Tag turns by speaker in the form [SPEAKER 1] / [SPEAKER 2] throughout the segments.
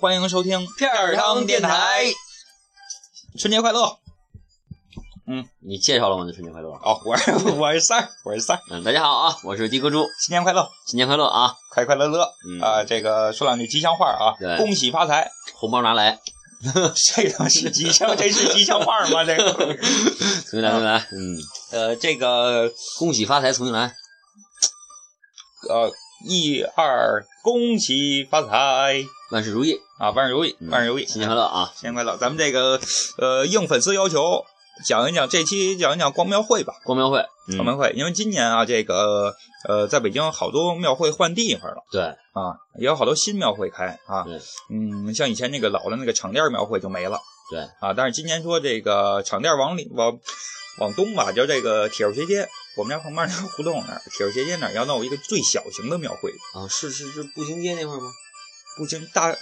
[SPEAKER 1] 欢迎收听片儿汤电台，春节快乐！
[SPEAKER 2] 嗯你介绍了吗？这春节快乐！
[SPEAKER 1] 哦，我是 我是三儿，我是三儿，
[SPEAKER 2] 嗯，大家好啊，我是迪哥猪，
[SPEAKER 1] 新年快乐，
[SPEAKER 2] 新年快乐啊！
[SPEAKER 1] 快快乐乐。
[SPEAKER 2] 嗯。
[SPEAKER 1] 啊！这个说两句吉祥话啊
[SPEAKER 2] 对，
[SPEAKER 1] 恭喜发财，
[SPEAKER 2] 红包拿来，
[SPEAKER 1] 这个是吉祥，这是吉祥话吗？这个，
[SPEAKER 2] 重新来，重新来，嗯，
[SPEAKER 1] 呃，这个
[SPEAKER 2] 恭喜发财，重新来，
[SPEAKER 1] 呃，一二，恭喜发财。
[SPEAKER 2] 万事如意，
[SPEAKER 1] 啊，万事如意，
[SPEAKER 2] 嗯
[SPEAKER 1] 万事如意，
[SPEAKER 2] 新年快乐啊！
[SPEAKER 1] 新年快乐！咱们这个呃，应粉丝要求，讲一讲这期讲一讲光庙会吧。
[SPEAKER 2] 光庙会，嗯，
[SPEAKER 1] 光庙会，因为今年啊，这个呃，在北京好多庙会换地方了
[SPEAKER 2] 对，
[SPEAKER 1] 啊，也有好多新庙会开啊
[SPEAKER 2] 对。
[SPEAKER 1] 嗯，像以前那个老的那个厂店庙会就没了
[SPEAKER 2] 对，
[SPEAKER 1] 啊，但是今年说这个厂店往里往往东吧，就这个铁路斜街，我们家旁边那个胡同那儿，铁路斜街那儿要弄一个最小型的庙会，
[SPEAKER 2] 啊，是是是步行街那块儿吗？
[SPEAKER 1] 步行大步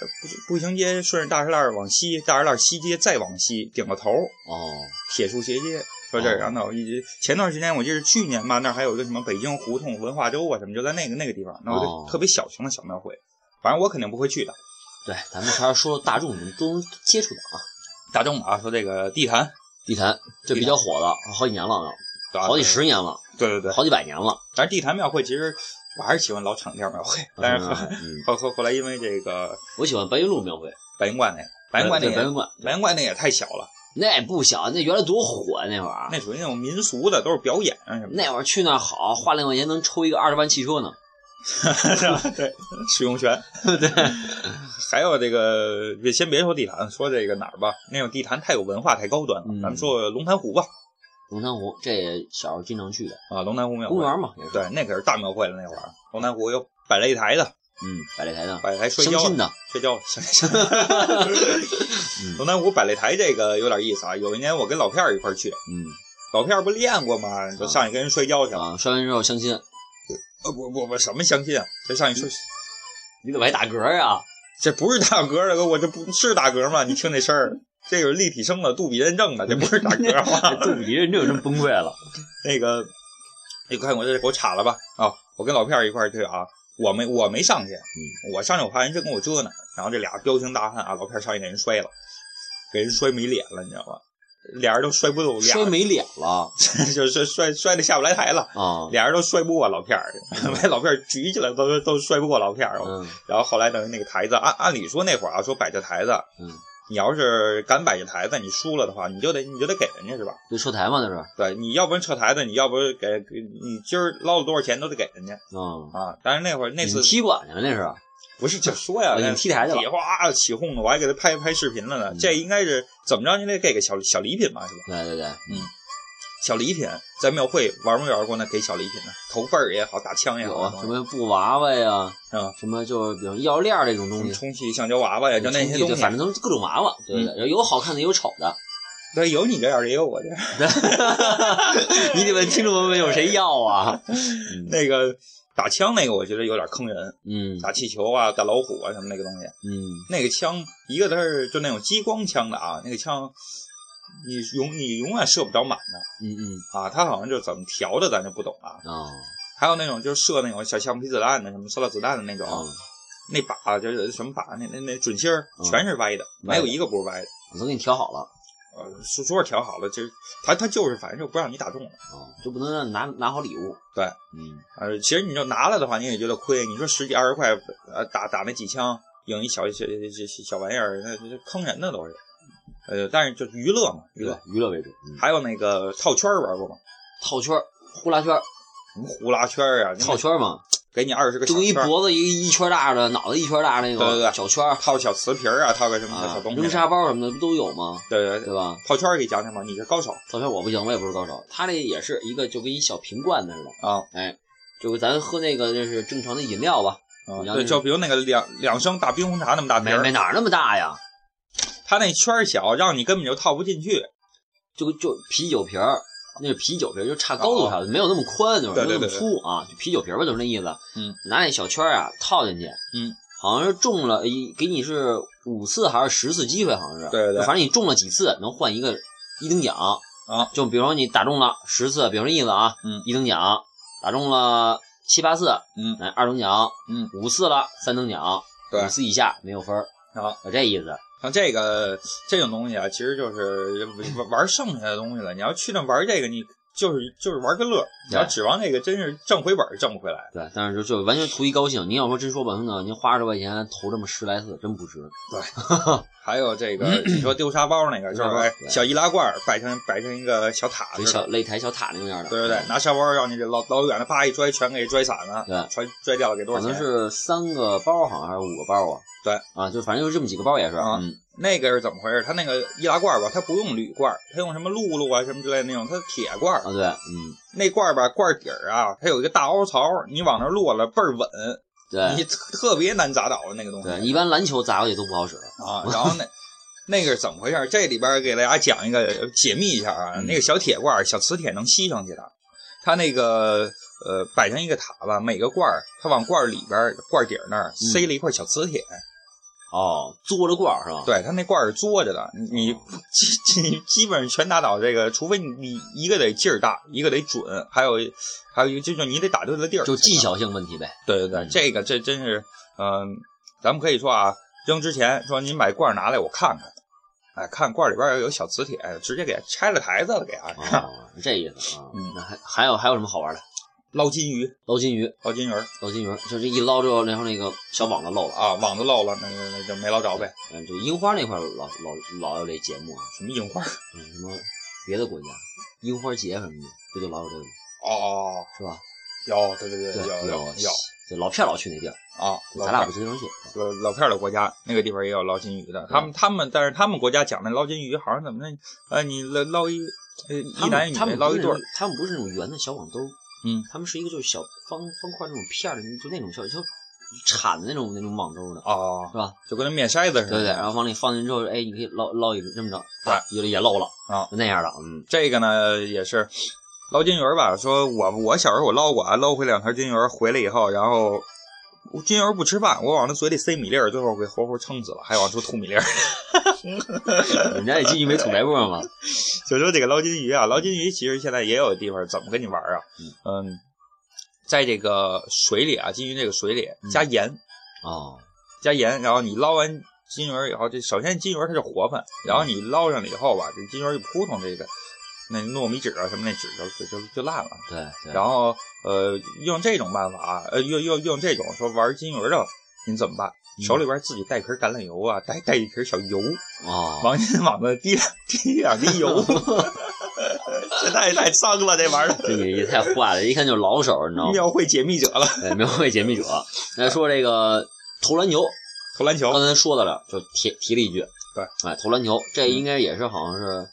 [SPEAKER 1] 步行街顺着大石栏往西，大石栏西街再往西顶个头，
[SPEAKER 2] 哦，
[SPEAKER 1] 铁树斜街，说这儿，
[SPEAKER 2] 哦
[SPEAKER 1] 然后一直前段时间我记得去年吧，那儿还有一个什么北京胡同文化周啊什么，就在那个那个地方，那我
[SPEAKER 2] 哦
[SPEAKER 1] 就特别小型的小庙会，反正我肯定不会去的。
[SPEAKER 2] 对，咱们还是说大众你们都能接触的啊。
[SPEAKER 1] 大众啊，说这个地坛，
[SPEAKER 2] 地坛这比较火的，好几年了，
[SPEAKER 1] 啊
[SPEAKER 2] 好几，十年了，
[SPEAKER 1] 对对对，
[SPEAKER 2] 好几百年了。
[SPEAKER 1] 但是地坛庙会其实我还是喜欢老场店庙会，但是后
[SPEAKER 2] 嗯，
[SPEAKER 1] 后后后来因为这个
[SPEAKER 2] 我喜欢白云路庙会，
[SPEAKER 1] 白云观那个，白云观那
[SPEAKER 2] 个白云观，
[SPEAKER 1] 白云观那也太小了，
[SPEAKER 2] 那也不小，那原来多火啊！那会儿，
[SPEAKER 1] 那属于那种民俗的，都是表演啊什么，
[SPEAKER 2] 那会儿去那好，花两块钱能抽一个二十万汽车呢。
[SPEAKER 1] 是吧？对，使用权。
[SPEAKER 2] 对，
[SPEAKER 1] 还有这个，先别说地坛，说这个哪儿吧，那种地坛太有文化，太高端了。
[SPEAKER 2] 嗯
[SPEAKER 1] 咱们说龙潭湖吧，
[SPEAKER 2] 龙潭湖这也小时候经常去的
[SPEAKER 1] 啊，龙潭湖庙
[SPEAKER 2] 公园嘛，也是。
[SPEAKER 1] 对，那可是大庙会了那会儿。龙潭湖有摆擂台的，
[SPEAKER 2] 嗯，摆擂台的，
[SPEAKER 1] 摆擂台摔跤的，摔跤 龙潭湖摆擂台这个有点意思啊。有一年我跟老片儿一块儿去，
[SPEAKER 2] 嗯
[SPEAKER 1] 老片儿不练过吗？就上去跟人摔跤去了。
[SPEAKER 2] 啊，摔完之后相亲，
[SPEAKER 1] 呃，不不不，什么相亲啊？这上去摔，
[SPEAKER 2] 你怎么还打嗝呀？
[SPEAKER 1] 这不是打嗝儿，我这不是打嗝吗？你听这声儿，这个立体声的，杜比认证的，这不是打嗝儿吗？
[SPEAKER 2] 杜比认证真崩溃了。
[SPEAKER 1] 那个，你看我这给我插了吧？啊，我跟老片儿一块儿去啊，我没我没上去，
[SPEAKER 2] 嗯，
[SPEAKER 1] 我上去我怕人真跟我折呢，然后这俩彪形大汉啊，老片儿上去给人摔了，给人摔没脸了，你知道吗？俩人都摔不动，俩
[SPEAKER 2] 摔没脸了
[SPEAKER 1] 就是摔摔的下不来台了，
[SPEAKER 2] 啊！
[SPEAKER 1] 俩人都摔不过老片儿，把老片儿举起来都都摔不过老片儿。
[SPEAKER 2] 嗯
[SPEAKER 1] 然后后来等于那个台子，按按理说那会儿啊，说摆这台子，
[SPEAKER 2] 嗯，
[SPEAKER 1] 你要是敢摆这台子，你输了的话，你就得你就得给人家是吧？
[SPEAKER 2] 就撤台嘛，那是。
[SPEAKER 1] 对，你要不然撤台子，你要不然给给你今儿捞了多少钱都得给人家
[SPEAKER 2] 嗯，
[SPEAKER 1] 啊。但是那会儿那次
[SPEAKER 2] 踢馆去了那是？
[SPEAKER 1] 不是就说呀，
[SPEAKER 2] 踢台去了
[SPEAKER 1] 哗起哄的，我还给他拍拍视频了呢。
[SPEAKER 2] 嗯
[SPEAKER 1] 这应该是怎么着？你得给个小小礼品嘛，是吧？
[SPEAKER 2] 对对对，
[SPEAKER 1] 小礼品在庙会玩没玩过？呢给小礼品呢？头辈儿也好，打枪也好，
[SPEAKER 2] 啊，什么布娃娃呀，
[SPEAKER 1] 啊，
[SPEAKER 2] 什么就是比如药链这种东西，
[SPEAKER 1] 充气橡胶娃娃呀，就那些东，西。
[SPEAKER 2] 反正都是各种娃娃，对有好看的，有丑的。
[SPEAKER 1] 对，有你这样的，也有我这样。
[SPEAKER 2] 你得问听众朋友们有谁要啊？
[SPEAKER 1] 那个打枪那个，我觉得有点坑人。
[SPEAKER 2] 嗯
[SPEAKER 1] 打气球啊，打老虎啊，什么那个东西。
[SPEAKER 2] 嗯
[SPEAKER 1] 那个枪，一个它是就那种激光枪的啊，那个枪你永你永远射不着满的
[SPEAKER 2] 嗯嗯
[SPEAKER 1] 啊，它好像就怎么调的咱就不懂啊。
[SPEAKER 2] 啊
[SPEAKER 1] 还有那种就是射那种小橡皮子弹的，什么塑料子弹的那种，
[SPEAKER 2] 啊，
[SPEAKER 1] 那把就是什么把，那那那准心儿
[SPEAKER 2] 嗯
[SPEAKER 1] 全是歪的，没有一个不是歪的。
[SPEAKER 2] 我都给你调好了
[SPEAKER 1] 呃，说说是调好了，就是它它就是反正就不让你打中了。
[SPEAKER 2] 啊，就不能让你拿拿好礼物。
[SPEAKER 1] 对，
[SPEAKER 2] 嗯
[SPEAKER 1] 呃，其实你就拿了的话，你也觉得亏。你说十几二十块，呃，打打那几枪，赢一小小小小玩意儿，那那坑人的都是。呃，但是就是娱乐嘛，娱乐。
[SPEAKER 2] 娱乐为主。嗯
[SPEAKER 1] 还有那个套圈玩过吗？
[SPEAKER 2] 套圈、呼啦圈、
[SPEAKER 1] 什么呼啦圈啊？
[SPEAKER 2] 套圈儿嘛，
[SPEAKER 1] 给你二十个
[SPEAKER 2] 就跟一
[SPEAKER 1] 小圈儿，
[SPEAKER 2] 脖子一一圈大的，脑袋一圈大的那
[SPEAKER 1] 对对对
[SPEAKER 2] 种小圈
[SPEAKER 1] 套小瓷瓶啊，套个什么
[SPEAKER 2] 啊
[SPEAKER 1] 小东，西。
[SPEAKER 2] 扔沙包什么的不都有吗？
[SPEAKER 1] 对对对，
[SPEAKER 2] 对吧？
[SPEAKER 1] 套圈儿给讲讲吧，你是高手
[SPEAKER 2] 套圈我不行，我也不是高手，他那也是一个就跟一小瓶罐子似的，
[SPEAKER 1] 啊
[SPEAKER 2] 哎，就是咱喝那个就是正常的饮料吧，
[SPEAKER 1] 啊！对，就比如那个两两升大冰红茶那么大瓶，
[SPEAKER 2] 没没哪那么大呀，
[SPEAKER 1] 它那圈儿小，让你根本就套不进去。
[SPEAKER 2] 就就啤酒瓶儿，那是啤酒瓶儿，就差高度差，没有那么宽，就是没有那么粗啊，就啤酒瓶儿吧，就是那意思。
[SPEAKER 1] 嗯，
[SPEAKER 2] 拿那小圈儿啊套进去，
[SPEAKER 1] 嗯，
[SPEAKER 2] 好像是中了一给你是五次还是十次机会，好像是。
[SPEAKER 1] 对对对
[SPEAKER 2] 反正你中了几次能换一个一等奖
[SPEAKER 1] 啊。
[SPEAKER 2] 就比如说你打中了十次，比如说意思啊，
[SPEAKER 1] 嗯
[SPEAKER 2] 一等奖；打中了七八次，
[SPEAKER 1] 嗯
[SPEAKER 2] 哎，二等奖；
[SPEAKER 1] 嗯，
[SPEAKER 2] 五次了三等奖，
[SPEAKER 1] 对
[SPEAKER 2] 五次以下没有分儿
[SPEAKER 1] 啊，
[SPEAKER 2] 有这意思。
[SPEAKER 1] 像这个这种东西啊，其实就是玩玩剩下的东西了。你要去那玩这个，你就是就是玩个乐儿。你要指望那个，真是挣回本儿挣不回来。
[SPEAKER 2] 对，但是就就完全图一高兴。您要说真说本呢，您花二十块钱投这么十来次，真不值。
[SPEAKER 1] 对 还有这个，你说丢沙包那个，就是小易拉罐儿摆成摆成一个小塔。
[SPEAKER 2] 小擂台小塔那种样的。
[SPEAKER 1] 对对对，拿沙包让你这老老远的啪一拽，全给拽散了，
[SPEAKER 2] 对
[SPEAKER 1] 全拽掉了给多
[SPEAKER 2] 可能
[SPEAKER 1] 少钱？
[SPEAKER 2] 是三个包，好像还是五个包啊？
[SPEAKER 1] 对
[SPEAKER 2] 啊，就反正就是这么几个包也是。
[SPEAKER 1] 啊
[SPEAKER 2] 嗯，
[SPEAKER 1] 那个是怎么回事？它那个易拉罐儿吧，它不用铝罐儿，它用什么露露啊什么之类的那种，它是铁罐儿。
[SPEAKER 2] 啊对，嗯
[SPEAKER 1] 那罐儿吧，罐儿底儿啊，它有一个大凹槽，你往那儿落了倍儿稳，
[SPEAKER 2] 对
[SPEAKER 1] 你特别难砸倒的那个东西。
[SPEAKER 2] 对，一般篮球砸过去都不好使。
[SPEAKER 1] 啊，然后那那个是怎么回事？这里边给大家讲一个解密一下啊，
[SPEAKER 2] 嗯
[SPEAKER 1] 那个小铁罐儿、小磁铁能吸上去的，它那个呃摆成一个塔吧，每个罐儿它往罐儿里边儿罐儿底儿那儿塞了一块小磁铁，
[SPEAKER 2] 哦，嘬着罐儿是吧？
[SPEAKER 1] 对，它那罐儿是嘬着的，你基 基你基本上全打倒这个，除非你你一个得劲儿大，一个得准，还有还有一个就是你得打对了地儿，
[SPEAKER 2] 就技。巧性问题呗。
[SPEAKER 1] 对对对，这个这真是，嗯、咱们可以说啊，扔之前说您把罐儿拿来我看看，哎，看罐儿里边有小磁铁，直接给拆了台子了，给啊、
[SPEAKER 2] 哦，是这意思啊。
[SPEAKER 1] 嗯
[SPEAKER 2] 那还还有还有什么好玩的？
[SPEAKER 1] 捞金鱼，
[SPEAKER 2] 捞金鱼，
[SPEAKER 1] 捞金鱼儿
[SPEAKER 2] 捞金鱼，就这一捞之后，然后那个小网子漏了。
[SPEAKER 1] 啊，网子漏了，那那那就没捞着呗。
[SPEAKER 2] 嗯，这樱花那块儿老老老有这节目啊，
[SPEAKER 1] 什么樱花儿？
[SPEAKER 2] 嗯，什么别的国家樱花节什么的，不就老有这个吗？
[SPEAKER 1] 哦，
[SPEAKER 2] 是吧？
[SPEAKER 1] 有，对对对，
[SPEAKER 2] 对，
[SPEAKER 1] 有有有
[SPEAKER 2] 就老片儿老去那地儿，
[SPEAKER 1] 啊，老
[SPEAKER 2] 咱俩
[SPEAKER 1] 片
[SPEAKER 2] 不经常去。
[SPEAKER 1] 老老片儿的国家，那个地方也有捞金鱼的。他们他们，但是他们国家讲的捞金鱼，好像怎么着？呃，你捞捞一一男一女捞一对
[SPEAKER 2] 他们不是那种圆的小网兜，
[SPEAKER 1] 嗯，
[SPEAKER 2] 他们是一个就是小方方块那种片儿的，就那种小就铲的那种那种网兜的，
[SPEAKER 1] 哦
[SPEAKER 2] 是，吧？
[SPEAKER 1] 就跟那面筛子似的。
[SPEAKER 2] 对对，然后往里放进之后，哎，你可以捞捞一只，这么着，
[SPEAKER 1] 对
[SPEAKER 2] 有的也漏了
[SPEAKER 1] 啊，
[SPEAKER 2] 就那样的，嗯，
[SPEAKER 1] 这个呢也是捞金鱼儿吧。说我我小时候我捞过啊，捞回两条金鱼儿回来以后，然后金鱼儿不吃饭，我往它嘴里塞米粒儿，最后给活活撑死了，还往出吐米粒儿。
[SPEAKER 2] 人家也进去没吐白沫嘛，
[SPEAKER 1] 就说这个捞金鱼啊，捞金鱼其实现在也有地方怎么跟你玩啊？嗯，在这个水里啊，金鱼这个水里加盐，
[SPEAKER 2] 哦，
[SPEAKER 1] 加盐，然后你捞完金鱼儿以后，这首先金鱼儿它就活泛，然后你捞上了以后吧，这金鱼儿一扑通，这个那糯米纸啊什么那纸就就就就烂了。
[SPEAKER 2] 对对，
[SPEAKER 1] 然后呃，用这种办法，呃，用用用这种说玩金鱼的，你怎么办？
[SPEAKER 2] 嗯
[SPEAKER 1] 手里边自己带瓶橄榄油啊，带带一瓶小油，
[SPEAKER 2] 啊，
[SPEAKER 1] 往您往那滴两滴两滴油，这太太脏了，这玩意儿。
[SPEAKER 2] 这也也太坏了，一看就是老手，你知道吗？
[SPEAKER 1] 庙会解密者了，
[SPEAKER 2] 哎，描绘解密者。来说这个投篮球，
[SPEAKER 1] 投篮球
[SPEAKER 2] 刚才说到了，就提提了一句，
[SPEAKER 1] 对，
[SPEAKER 2] 哎，投篮球，这应该也是好像是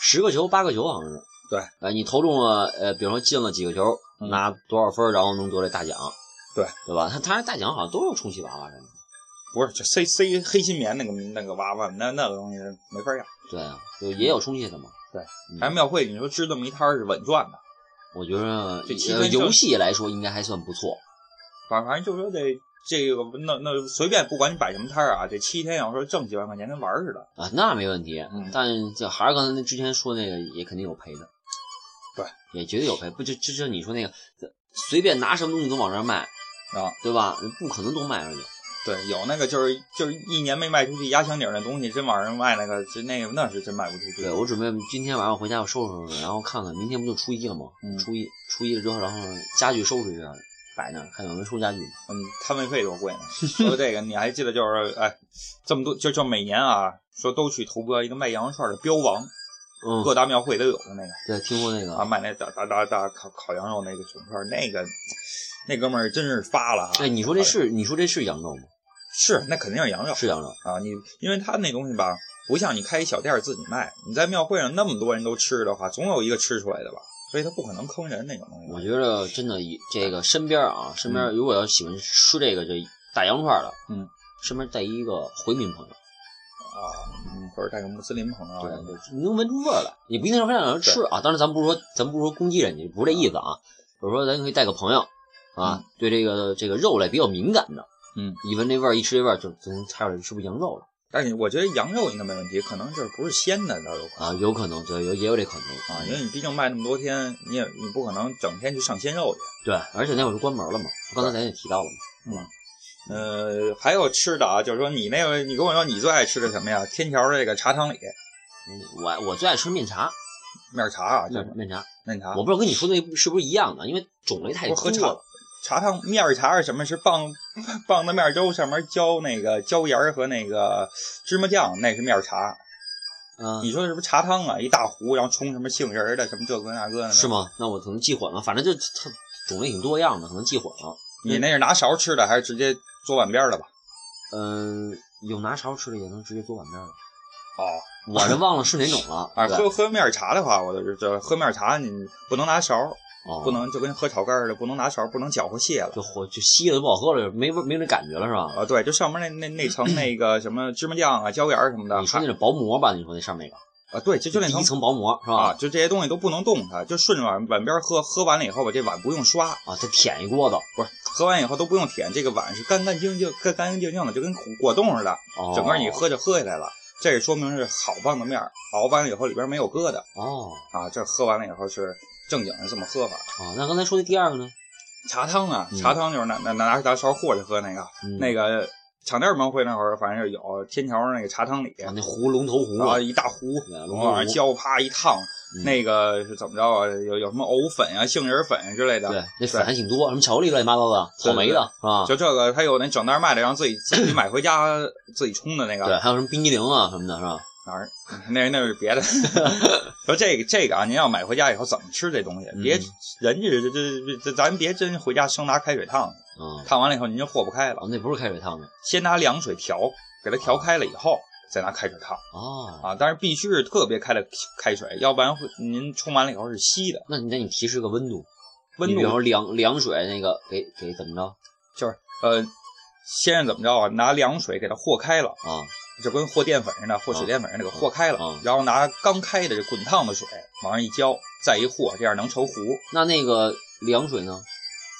[SPEAKER 2] 十个球八个球，好像是，
[SPEAKER 1] 对，
[SPEAKER 2] 哎，你投中了，呃，比如说进了几个球，
[SPEAKER 1] 嗯
[SPEAKER 2] 拿多少分，然后能得这大奖，
[SPEAKER 1] 对，
[SPEAKER 2] 对吧？他他这大奖好像都是充气娃娃什么的，
[SPEAKER 1] 不是，就塞塞黑心棉那个那个娃娃，那那个东西没法要。
[SPEAKER 2] 对啊，就也有充气的嘛，
[SPEAKER 1] 对
[SPEAKER 2] 嗯，
[SPEAKER 1] 还庙会，你说支这么一摊是稳赚的，
[SPEAKER 2] 我觉得
[SPEAKER 1] 这七分挣
[SPEAKER 2] 呃游戏来说应该还算不错，
[SPEAKER 1] 反反正就说这这个那那随便，不管你摆什么摊儿啊，这七天要说挣几万块钱跟玩儿似的。
[SPEAKER 2] 啊，那没问题。
[SPEAKER 1] 嗯
[SPEAKER 2] 但这还是刚才那之前说那个，也肯定有赔的。
[SPEAKER 1] 对，
[SPEAKER 2] 也绝对有赔。不就就就你说那个，随便拿什么东西都往这儿卖
[SPEAKER 1] 啊，
[SPEAKER 2] 对吧？不可能都卖出去。
[SPEAKER 1] 对，有那个就是就是一年没卖出去压箱底儿那东西，真往上卖那个，真那个那是真卖不出去。
[SPEAKER 2] 对我准备今天晚上回家我收拾收拾，然后看看明天不就初一了吗？
[SPEAKER 1] 嗯
[SPEAKER 2] 初一初一了之后，然后家具收拾一下，摆那儿看有没有收家具。
[SPEAKER 1] 嗯，摊位费多贵呢？说这个你还记得就是哎，这么多就就每年啊，说都去投标一个卖羊肉串的标王，
[SPEAKER 2] 嗯，
[SPEAKER 1] 各大庙会都有的那个
[SPEAKER 2] 对，听过那个
[SPEAKER 1] 啊，卖那大大大大烤烤羊肉那个卷串儿，那个那哥们儿真是发了哈。
[SPEAKER 2] 哎，你说这是你说这是羊肉吗？
[SPEAKER 1] 是那肯定是羊肉
[SPEAKER 2] 是羊肉。
[SPEAKER 1] 啊，你因为他那东西吧，不像你开一小店儿自己卖，你在庙会上那么多人都吃的话，总有一个吃出来的吧，所以他不可能坑人那种东西。
[SPEAKER 2] 我觉得真的以这个身边啊，身边
[SPEAKER 1] 嗯
[SPEAKER 2] 如果要喜欢吃这个这大羊串的，
[SPEAKER 1] 嗯，
[SPEAKER 2] 身边带一个回民朋友。
[SPEAKER 1] 啊，嗯，或者带个穆斯林朋友啊，
[SPEAKER 2] 对，你能闻出味儿来，也不一定是非让人吃啊。当然，咱不是说，咱不是说攻击人家，不是这意思啊。就是说，咱可以带个朋友啊，对这个这个肉类比较敏感的，
[SPEAKER 1] 嗯，
[SPEAKER 2] 一闻这味儿，一吃这味儿，就就能猜出来是不是羊肉了
[SPEAKER 1] 但是我觉得羊肉应该没问题，可能就是不是鲜的倒有可能
[SPEAKER 2] 啊？有可能，对，有也有这可能
[SPEAKER 1] 啊，因为你毕竟卖那么多天，你也你不可能整天去上鲜肉去。
[SPEAKER 2] 对，而且那会儿就关门了嘛，刚才咱也提到了嘛。
[SPEAKER 1] 嗯呃，还有吃的啊，就是说你那个，你跟我说你最爱吃的什么呀？天桥这个茶汤里
[SPEAKER 2] 嗯我我最爱吃面茶，
[SPEAKER 1] 面茶啊，这
[SPEAKER 2] 面面茶，
[SPEAKER 1] 面茶。
[SPEAKER 2] 我不知道跟你说的那是不是一样的，因为种类太多
[SPEAKER 1] 喝茶
[SPEAKER 2] 了。
[SPEAKER 1] 茶汤面茶是什么？是棒棒子面粥上面浇那个椒盐儿和那个芝麻酱，那是面茶。
[SPEAKER 2] 嗯，
[SPEAKER 1] 你说的是不是茶汤啊？一大壶，然后冲什么杏仁儿的，什么这个那个的。
[SPEAKER 2] 是？吗？那我可能记混了，反正就它种类挺多样的，可能记混了。
[SPEAKER 1] 你那是拿勺吃的，还是直接做碗边儿的吧？
[SPEAKER 2] 嗯，有拿勺吃的，也能直接做碗面的。
[SPEAKER 1] 哦，
[SPEAKER 2] 我这忘了是哪种了。
[SPEAKER 1] 啊，喝喝面茶的话，我就是这喝面茶，你不能拿勺，
[SPEAKER 2] 哦，
[SPEAKER 1] 不能就跟喝炒肝儿似的，不能拿勺，不能搅和泄了。
[SPEAKER 2] 就火就稀了就不好喝了，没味没那感觉了是吧？
[SPEAKER 1] 啊，对，就上面那那那层那个 什么芝麻酱啊、椒盐儿什么的，还
[SPEAKER 2] 你说那是薄膜吧？你说那上面那个
[SPEAKER 1] 啊，对，就就那层
[SPEAKER 2] 一层薄膜是
[SPEAKER 1] 啊，
[SPEAKER 2] 吧？
[SPEAKER 1] 就这些东西都不能动它，就顺着碗碗边喝，喝完了以后吧，这碗不用刷，
[SPEAKER 2] 啊，它舔一锅子，
[SPEAKER 1] 不是喝完以后都不用舔，这个碗是干干净净、干干干净净的，就跟果冻似的，
[SPEAKER 2] 哦，
[SPEAKER 1] 整个你喝就喝下来了。这也说明是好棒的面儿，熬完了以后里边没有疙瘩
[SPEAKER 2] 哦
[SPEAKER 1] 啊，这喝完了以后是正经的这么喝法。
[SPEAKER 2] 啊，那刚才说的第二个呢？
[SPEAKER 1] 茶汤啊，
[SPEAKER 2] 嗯。
[SPEAKER 1] 茶汤就是拿拿拿拿勺和着喝那个，
[SPEAKER 2] 嗯。
[SPEAKER 1] 那个厂店门会那会儿，反正是有天桥那个茶汤里，
[SPEAKER 2] 啊，那壶龙头壶
[SPEAKER 1] 然后
[SPEAKER 2] 啊，
[SPEAKER 1] 一大壶，
[SPEAKER 2] 对龙头
[SPEAKER 1] 往上浇，啪一烫，
[SPEAKER 2] 嗯。
[SPEAKER 1] 那个是怎么着啊？有有什么藕粉啊、杏仁粉之类的，
[SPEAKER 2] 对，那粉还挺多，什么巧克力乱七八糟的，草莓的是吧？
[SPEAKER 1] 就这个，它有那整袋卖的，让自己自己买回家自己冲的那个，
[SPEAKER 2] 对，还有什么冰激凌啊什么的，是吧？
[SPEAKER 1] 哪儿？那那是别的。说这个这个啊，您要买回家以后怎么吃这东西？别
[SPEAKER 2] 嗯
[SPEAKER 1] 人家这这这，咱别真回家生拿开水烫，
[SPEAKER 2] 嗯，
[SPEAKER 1] 烫完了以后您就和不开了
[SPEAKER 2] 哦，。那不是开水烫的
[SPEAKER 1] 先拿凉水调，给它调开了以后，再拿开水烫
[SPEAKER 2] 哦。
[SPEAKER 1] 啊。但是必须是特别开的开水，要不然会您冲完了以后是稀的。
[SPEAKER 2] 那你那你提示个温度，
[SPEAKER 1] 温
[SPEAKER 2] 度比方说
[SPEAKER 1] 度
[SPEAKER 2] 凉凉水那个给给怎么着
[SPEAKER 1] 就是呃，先是怎么着啊？拿凉水给它和开了。
[SPEAKER 2] 啊？
[SPEAKER 1] 就跟和淀粉似的，和水淀粉似的，给和开了，
[SPEAKER 2] 嗯
[SPEAKER 1] 然后拿刚开的这滚烫的水往上一浇，再一和，这样能成糊。
[SPEAKER 2] 那那个凉水呢，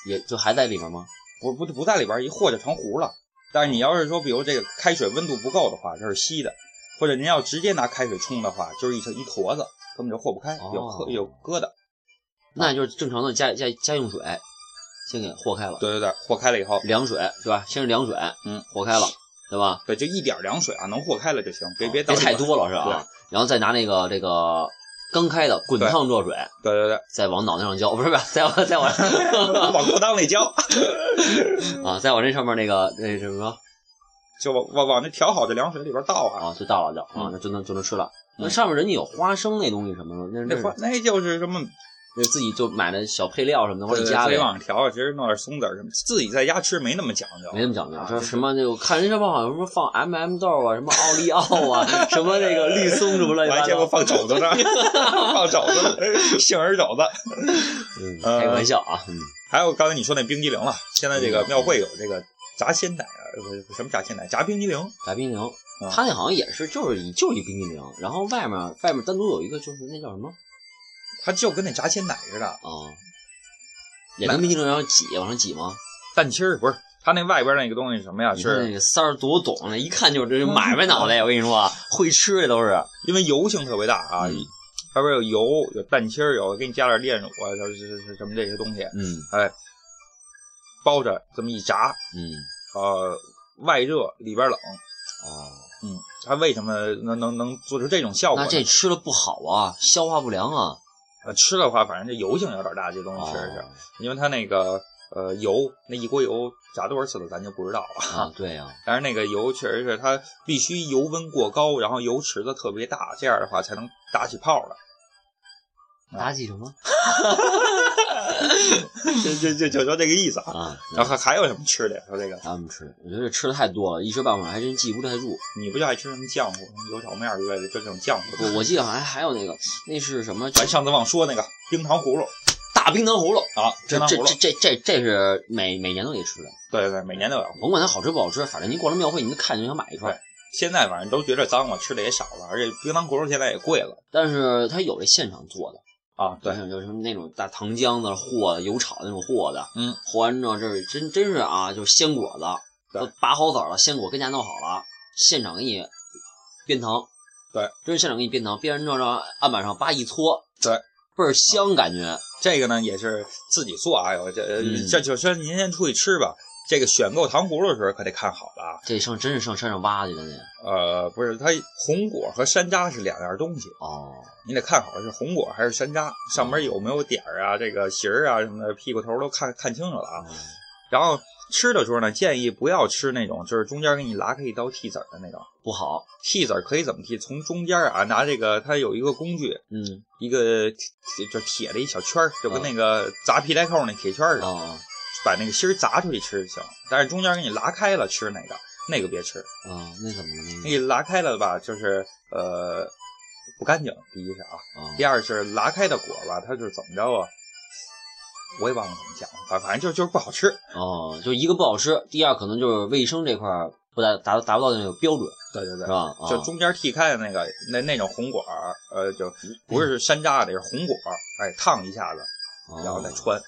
[SPEAKER 2] 也就还在里面吗？
[SPEAKER 1] 不不不在里边一和就成糊了。但是你要是说，比如这个开水温度不够的话，这是稀的；或者您要直接拿开水冲的话，就是一层一坨子，根本就和不开，有有疙瘩。
[SPEAKER 2] 那就是正常的家家家用水，先给和开了。
[SPEAKER 1] 对对对，和开了以后，
[SPEAKER 2] 凉水是吧？先是凉水，
[SPEAKER 1] 嗯，
[SPEAKER 2] 和开了，对吧？
[SPEAKER 1] 对，就一点凉水啊，能和开了就行，别别倒
[SPEAKER 2] 别太多了是吧？然后再拿那个这个刚开的滚烫热水，
[SPEAKER 1] 对对对，
[SPEAKER 2] 再往脑袋上浇，不是不是，再往再往
[SPEAKER 1] 往裤裆里浇，
[SPEAKER 2] 啊，再往这上面那个那什么
[SPEAKER 1] 就往往往那调好的凉水里边倒啊。
[SPEAKER 2] 啊，就倒了就啊，
[SPEAKER 1] 嗯
[SPEAKER 2] 那就能就能吃了。那
[SPEAKER 1] 嗯
[SPEAKER 2] 上面人家有花生那东西什么的，那那
[SPEAKER 1] 花那就是什么
[SPEAKER 2] 那自己就买的小配料什么的往里
[SPEAKER 1] 对自己
[SPEAKER 2] 加呗，
[SPEAKER 1] 往上调，其实弄点松子儿什么，自己在家吃没那么讲究，
[SPEAKER 2] 没那么讲究
[SPEAKER 1] 啊。
[SPEAKER 2] 就是什么那个看人家网好像什么放 M M 豆啊，什么奥利奥啊，什么那个绿松什么乱七八
[SPEAKER 1] 我还见过
[SPEAKER 2] 糟。
[SPEAKER 1] 放肘子的，放肘子的，杏仁肘子。
[SPEAKER 2] 开个玩笑啊，嗯，
[SPEAKER 1] 还有刚才你说那冰激凌了，现在这个庙会有这个炸鲜奶啊，呃什么炸鲜奶，炸冰激凌，
[SPEAKER 2] 炸冰激凌，
[SPEAKER 1] 啊
[SPEAKER 2] 他那好像也是就是一就是一冰激凌，然后外面外面单独有一个就是那叫什么
[SPEAKER 1] 它就跟那炸鲜奶似的，
[SPEAKER 2] 啊，也能冰激凌然后挤往上挤吗？
[SPEAKER 1] 蛋清儿不是。它那外边那个东西是什么呀？
[SPEAKER 2] 你看那
[SPEAKER 1] 是
[SPEAKER 2] 个三儿多懂，那一看就是这买卖脑袋，我跟你说啊，会吃的都是。
[SPEAKER 1] 因为油性特别大啊，
[SPEAKER 2] 嗯
[SPEAKER 1] 外边有油，有蛋清儿，有给你加点炼乳啊，是是是什么这些东西，
[SPEAKER 2] 嗯
[SPEAKER 1] 哎，包着这么一炸，
[SPEAKER 2] 嗯
[SPEAKER 1] 呃，外热里边冷，
[SPEAKER 2] 哦，
[SPEAKER 1] 嗯，它为什么能能能做出这种效果
[SPEAKER 2] 这吃了不好啊，消化不良啊。
[SPEAKER 1] 呃吃的话，反正这油性有点大，这东西确实是，
[SPEAKER 2] 哦
[SPEAKER 1] 因为它那个呃油那一锅油炸多少次了，咱就不知道了。
[SPEAKER 2] 啊，对呀、
[SPEAKER 1] 但是那个油确实是它必须油温过高，然后油池子特别大，这样的话才能打起泡来。
[SPEAKER 2] 打起什么
[SPEAKER 1] 这这这就说这个意思啊。
[SPEAKER 2] 啊？
[SPEAKER 1] 然后还还有什么吃的呀？说这个，
[SPEAKER 2] 咱们吃，我觉得吃的太多了，一时半会儿还真记不太住。
[SPEAKER 1] 你不就爱吃什么浆糊、油炒面之类的，就这种浆糊？
[SPEAKER 2] 我我记得好像还有那个，那是什么？
[SPEAKER 1] 咱上次忘说那个冰糖葫芦
[SPEAKER 2] 大冰糖葫芦，
[SPEAKER 1] 啊，
[SPEAKER 2] 这这这这这这是每每年都得吃的，
[SPEAKER 1] 对对，每年都有。
[SPEAKER 2] 甭管它好吃不好吃，反正您过了庙会，你就看就想买一串。
[SPEAKER 1] 现在反正都觉得脏了，吃的也少了，而且冰糖葫芦现在也贵了
[SPEAKER 2] 但是它有这现场做的，
[SPEAKER 1] 啊。对，
[SPEAKER 2] 像就是什么那种大糖浆的和的，油炒的那种和的，
[SPEAKER 1] 嗯，
[SPEAKER 2] 和完之后这是真真是啊，就是鲜果子，拔好籽儿了，鲜果跟家弄好了，现场给你煸糖，
[SPEAKER 1] 对，
[SPEAKER 2] 真是现场给你煸糖，煸完之后让案板上叭一搓，
[SPEAKER 1] 对，
[SPEAKER 2] 倍儿香感觉。
[SPEAKER 1] 这个呢也是自己做啊，有这、
[SPEAKER 2] 嗯
[SPEAKER 1] 这就说您先出去吃吧。这个选购糖葫芦的时候可得看好了啊。
[SPEAKER 2] 这上真是上山上挖去的呢。
[SPEAKER 1] 呃，不是，它红果和山楂是两样东西，
[SPEAKER 2] 哦，
[SPEAKER 1] 你得看好是红果还是山楂，上面有没有点儿啊，这个形儿啊什么的，屁股头都看看清楚了啊。
[SPEAKER 2] 嗯
[SPEAKER 1] 然后吃的时候呢，建议不要吃那种就是中间给你拉开一刀剔籽儿的那种。
[SPEAKER 2] 不好。
[SPEAKER 1] 剔籽儿可以怎么剔？从中间啊拿这个，它有一个工具，
[SPEAKER 2] 嗯，
[SPEAKER 1] 一个铁就铁的一小圈儿，就跟那个砸皮带扣那铁圈儿似的，
[SPEAKER 2] 哦，
[SPEAKER 1] 把那个芯儿砸出去吃就行。但是中间给你拉开了吃那个，那个别吃。
[SPEAKER 2] 啊，那怎么了？那
[SPEAKER 1] 那个拉开了吧，就是呃不干净。第一是啊，
[SPEAKER 2] 啊
[SPEAKER 1] 第二是拉开的果吧，它就是怎么着啊？我也忘了怎么讲了，反反正就就是不好吃。
[SPEAKER 2] 哦，就一个不好吃，第二可能就是卫生这块儿不达达达不到那个标准，
[SPEAKER 1] 对对对
[SPEAKER 2] 是，吧？啊
[SPEAKER 1] 就中间剔开的那个那那种红果儿，呃，就不是山楂的，是红果儿，哎，烫一下子，
[SPEAKER 2] 哦
[SPEAKER 1] 然后再穿。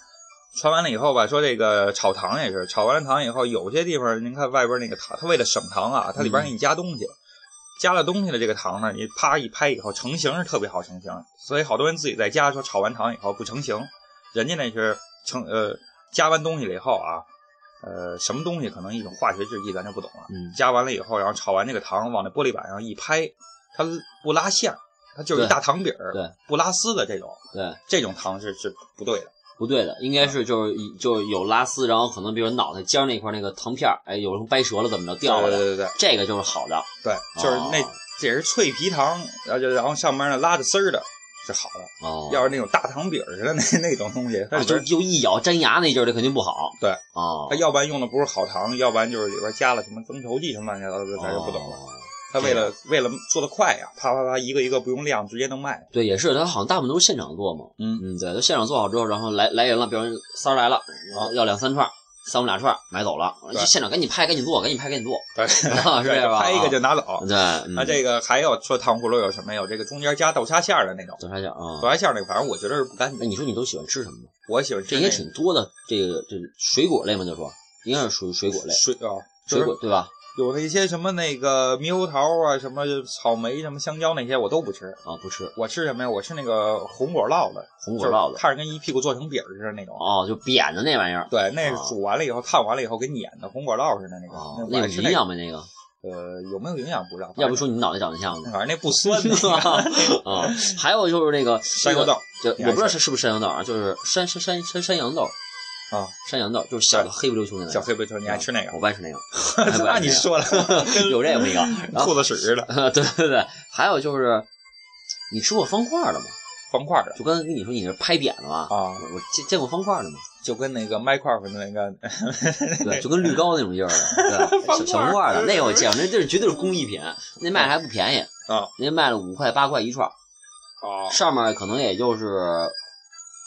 [SPEAKER 1] 穿完了以后吧，说这个炒糖也是，炒完了糖以后，有些地方您看外边那个糖，它为了省糖啊，它里边给你加东西，加了东西的这个糖呢，你啪一拍以后成型是特别好成型，所以好多人自己在家说炒完糖以后不成型，人家那是成呃加完东西了以后啊，呃什么东西可能一种化学制剂咱就不懂了，
[SPEAKER 2] 嗯
[SPEAKER 1] 加完了以后，然后炒完这个糖往那玻璃板上一拍，它不拉馅儿，它就是一大糖饼儿，
[SPEAKER 2] 对
[SPEAKER 1] 不拉丝的这种，
[SPEAKER 2] 对，
[SPEAKER 1] 这种糖是是不对的。
[SPEAKER 2] 不对的，应该是就是就是有拉丝，然后可能比如脑袋尖儿那块儿那个糖片儿，哎，有时候掰折了怎么着掉了的，
[SPEAKER 1] 对对对对
[SPEAKER 2] 这个就是好的。
[SPEAKER 1] 对，就是那
[SPEAKER 2] 哦
[SPEAKER 1] 这是脆皮糖，然后就然后上面呢拉着丝儿的是好的。
[SPEAKER 2] 哦，
[SPEAKER 1] 要是那种大糖饼似的那那种东西，它
[SPEAKER 2] 啊，就就一咬粘牙那劲儿，这肯定不好。
[SPEAKER 1] 对，
[SPEAKER 2] 哦
[SPEAKER 1] 它，要不然用的不是好糖，要不然就是里边加了什么增稠剂什么乱七八糟的，咱就不懂了。
[SPEAKER 2] 哦
[SPEAKER 1] 它为了为了做的快呀，啪啪啪一个一个不用晾，直接能卖。
[SPEAKER 2] 对，也是，他好像大部分都是现场做嘛。
[SPEAKER 1] 嗯
[SPEAKER 2] 嗯，对，他现场做好之后，然后来来人了，比如三儿来了，
[SPEAKER 1] 啊
[SPEAKER 2] 要两三串儿，三五俩串儿买走了，现场赶紧拍，赶紧做，赶紧拍，赶紧做，是这样吧？
[SPEAKER 1] 拍一个就拿走。
[SPEAKER 2] 对，嗯
[SPEAKER 1] 那这个还有说糖葫芦有什么？有这个中间加豆沙馅儿的那种，
[SPEAKER 2] 豆沙馅儿啊
[SPEAKER 1] 豆。沙馅儿那个，反正我觉得是不干
[SPEAKER 2] 那
[SPEAKER 1] 净。
[SPEAKER 2] 你说你都喜欢吃什么？
[SPEAKER 1] 我喜欢吃
[SPEAKER 2] 这也
[SPEAKER 1] 那
[SPEAKER 2] 挺多的，这个这水果类嘛，就说应该是属于水果类，
[SPEAKER 1] 水啊，就是
[SPEAKER 2] 水果对吧？
[SPEAKER 1] 有那些什么那个猕猴桃啊，什么草莓、什么香蕉那些我都不吃。
[SPEAKER 2] 啊，不吃
[SPEAKER 1] 我吃什么呀？我吃那个红果烙的，
[SPEAKER 2] 红果烙的，
[SPEAKER 1] 看着跟一屁股做成饼儿似的那种。
[SPEAKER 2] 哦，就扁的那玩意儿，
[SPEAKER 1] 对，那是
[SPEAKER 2] 哦
[SPEAKER 1] 煮完了以后，烫完了以后跟碾的红果烙似的那个。
[SPEAKER 2] 哦，
[SPEAKER 1] 那。
[SPEAKER 2] 营养没那个？
[SPEAKER 1] 呃，有没有营养不知道。
[SPEAKER 2] 要不说你脑袋长得像呢
[SPEAKER 1] 反正那不酸
[SPEAKER 2] 啊。还有就是那个
[SPEAKER 1] 山药豆，
[SPEAKER 2] 就我不知道是是不是山羊豆啊，就是山山山山山羊豆
[SPEAKER 1] 啊，
[SPEAKER 2] 山羊豆就是小的黑不溜秋那个
[SPEAKER 1] 小黑不溜秋，你爱吃那个？
[SPEAKER 2] 我不爱吃那个，
[SPEAKER 1] 那你说了，跟
[SPEAKER 2] 有这么一个，
[SPEAKER 1] 兔子屎似的，
[SPEAKER 2] 对对对，还有就是你吃过方块的吗？
[SPEAKER 1] 方块的
[SPEAKER 2] 就刚才跟你说你是拍扁的嘛，
[SPEAKER 1] 啊，
[SPEAKER 2] 我我见见过方块的吗？
[SPEAKER 1] 就跟那个麦块儿的那个，
[SPEAKER 2] 对，就跟绿膏那种劲儿的，对，小小方块的那个我见过，那这是绝对是工艺品，那卖的还不便宜
[SPEAKER 1] 啊，
[SPEAKER 2] 那卖了五块八块一串上面可能也就是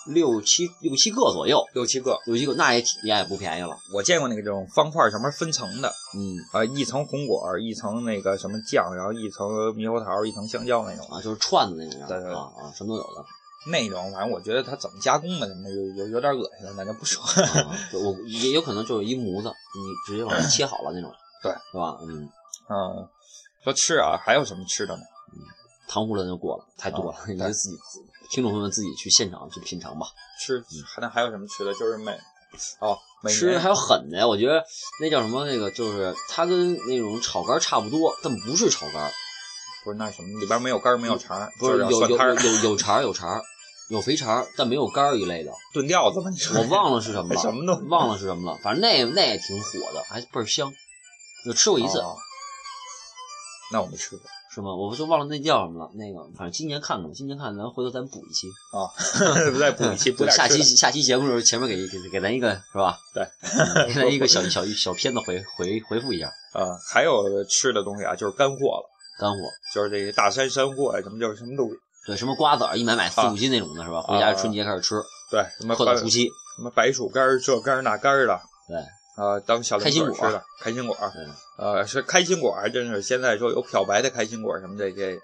[SPEAKER 2] 六七六七个左右，
[SPEAKER 1] 六七个。
[SPEAKER 2] 六七个那也挺也不便宜了，
[SPEAKER 1] 我见过那个这种方块儿上面分层的，
[SPEAKER 2] 嗯
[SPEAKER 1] 啊，一层红果，一层那个什么酱，然后一层猕猴桃，一层香蕉那种。
[SPEAKER 2] 啊，就是串的那种
[SPEAKER 1] 对对对
[SPEAKER 2] 啊啊，什么都有的。
[SPEAKER 1] 那种反正我觉得它怎么加工的什么，有有有点恶心了，咱就不说。
[SPEAKER 2] 啊，我也有可能就是一模子，你直接把它切好了那种，
[SPEAKER 1] 对，
[SPEAKER 2] 是吧？嗯，
[SPEAKER 1] 嗯，说吃啊，还有什么吃的呢？
[SPEAKER 2] 糖葫芦就过了，太多了，
[SPEAKER 1] 啊
[SPEAKER 2] 自己听众朋友们自己去现场去品尝吧。
[SPEAKER 1] 吃还那还有什么吃的？就是每哦，每
[SPEAKER 2] 吃还有狠的呀，我觉得那叫什么那个，就是它跟那种炒肝差不多，但不是炒肝，
[SPEAKER 1] 不是那什么，里边没有肝没有肠，
[SPEAKER 2] 不是有有有肠有肠有肥肠，但没有肝一类的，
[SPEAKER 1] 炖吊子吗？你说。
[SPEAKER 2] 我忘了是什么了，忘了是什么了，反正那那也挺火的，还倍儿香，就吃过一次。
[SPEAKER 1] 哦。那我没吃过
[SPEAKER 2] 是吗？我不就忘了那叫什么了。那个，反正今年看看吧，今年看，咱回头咱补一期。
[SPEAKER 1] 啊，再补一期，补
[SPEAKER 2] 下期下期节目的时候，前面给给给咱一个是吧？
[SPEAKER 1] 对
[SPEAKER 2] 嗯，给咱一个小小小片子回回回复一下
[SPEAKER 1] 啊。还有吃的东西啊，就是干货了，
[SPEAKER 2] 干货。
[SPEAKER 1] 就是这个大山山货呀，什么就是什么都
[SPEAKER 2] 对，什么瓜子儿一买买四
[SPEAKER 1] 啊
[SPEAKER 2] 五斤那种的是吧？回家春节开始吃，
[SPEAKER 1] 对，什么白
[SPEAKER 2] 贺到除夕。
[SPEAKER 1] 什么白薯干儿这干儿那干儿的
[SPEAKER 2] 对，
[SPEAKER 1] 啊，当小
[SPEAKER 2] 开心果
[SPEAKER 1] 零嘴吃的开心果儿，
[SPEAKER 2] 对，
[SPEAKER 1] 呃，是开心果儿还真是现在说有漂白的开心果儿什么这些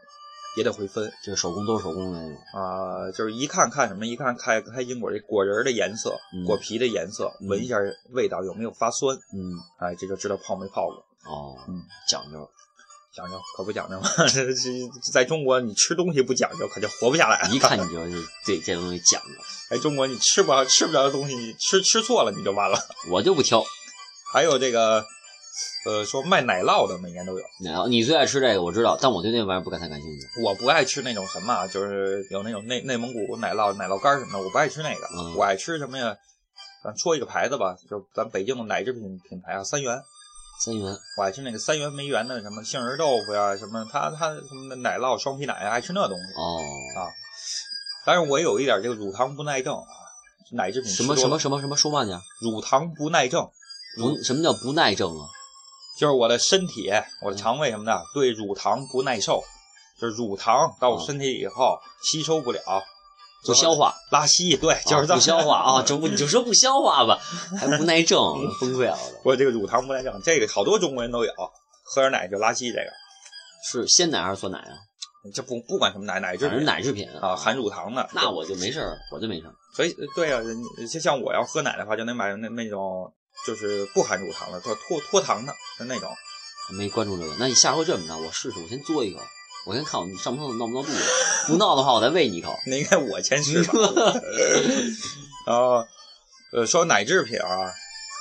[SPEAKER 1] 也得会分
[SPEAKER 2] 这个手工都是手工的那种。
[SPEAKER 1] 啊，就是一看看什么，一看开开心果这果仁儿的颜色
[SPEAKER 2] 嗯，
[SPEAKER 1] 果皮的颜色，
[SPEAKER 2] 嗯
[SPEAKER 1] 闻一下味道有没有发酸，
[SPEAKER 2] 嗯，
[SPEAKER 1] 哎，这就知道泡没泡过。
[SPEAKER 2] 哦，
[SPEAKER 1] 嗯，
[SPEAKER 2] 讲究。
[SPEAKER 1] 讲究可不讲究吗？这这在中国，你吃东西不讲究，可就活不下来。
[SPEAKER 2] 一看你 就对这这东西讲究，
[SPEAKER 1] 在中国，你吃不好吃不着的东西，你吃吃错了你就完了
[SPEAKER 2] 我就不挑。
[SPEAKER 1] 还有这个，呃，说卖奶酪的每年都有。
[SPEAKER 2] 奶酪，你最爱吃这个我知道，但我对那玩意儿不太感兴趣。
[SPEAKER 1] 我不爱吃那种什么，就是有那种内内蒙古奶酪、奶酪干什么的，我不爱吃那个。
[SPEAKER 2] 嗯
[SPEAKER 1] 我爱吃什么呀？咱说一个牌子吧，就咱北京的奶制品品牌啊，三元。
[SPEAKER 2] 三元
[SPEAKER 1] 我爱吃那个三元梅园的什么杏仁豆腐呀，什么他他什么的奶酪、双皮奶啊，爱吃那东西。
[SPEAKER 2] 哦，
[SPEAKER 1] 啊，但是我有一点这个乳糖不耐症啊，奶制品
[SPEAKER 2] 什么什么什么什么？说慢点。
[SPEAKER 1] 乳糖不耐症，
[SPEAKER 2] 不，什么叫不耐症啊？
[SPEAKER 1] 就是我的身体、我的肠胃什么的对乳糖不耐受，就是乳糖到我身体以后吸收不了，
[SPEAKER 2] 不消化，
[SPEAKER 1] 拉稀，对，就是
[SPEAKER 2] 啊不消化 啊，就不你就说不消化吧，还不耐症，崩溃了都。
[SPEAKER 1] 我这个乳糖不耐症，这个好多中国人都有，喝点奶就拉稀，这个
[SPEAKER 2] 是鲜奶还是酸奶啊？
[SPEAKER 1] 这不不管什么奶奶制品
[SPEAKER 2] 奶制品
[SPEAKER 1] 啊，含乳糖的，
[SPEAKER 2] 那我就没事儿，我就没事儿。
[SPEAKER 1] 所以对呀、你就像我要喝奶的话，就得买那那种就是不含乳糖的，叫脱脱糖的，就那种。
[SPEAKER 2] 没关注这个，那你下回这么着，我试试，我先嘬一口，我先看我上不上闹不闹肚子，不闹的话，我再喂你一口。
[SPEAKER 1] 那应该我先吃吧。然后，呃，说奶制品啊，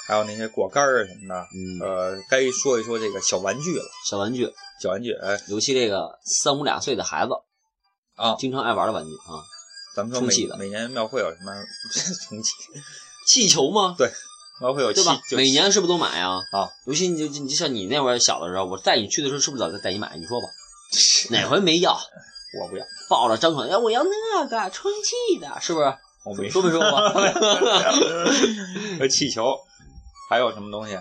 [SPEAKER 1] 还有那些果干儿什么的，
[SPEAKER 2] 嗯，
[SPEAKER 1] 呃，该说一说这个小玩具了。
[SPEAKER 2] 小玩具，
[SPEAKER 1] 小玩具，哎
[SPEAKER 2] 尤其这个三五两岁的孩子
[SPEAKER 1] 啊，
[SPEAKER 2] 经常爱玩的玩具啊，
[SPEAKER 1] 咱们说每
[SPEAKER 2] 充气的
[SPEAKER 1] 每年庙会有什么充气？
[SPEAKER 2] 气球吗？
[SPEAKER 1] 庙会有气
[SPEAKER 2] 对吧？，每年是不是都买啊？
[SPEAKER 1] 啊，
[SPEAKER 2] 尤其你就你就像你那会儿小的时候，我带你去的时候，是不是早就带你买？你说吧，哪回没要？
[SPEAKER 1] 我不要，
[SPEAKER 2] 抱着张口，哎，我要那个充气的，是不是？
[SPEAKER 1] 我没
[SPEAKER 2] 说没说过？
[SPEAKER 1] 和 气球，还有什么东西？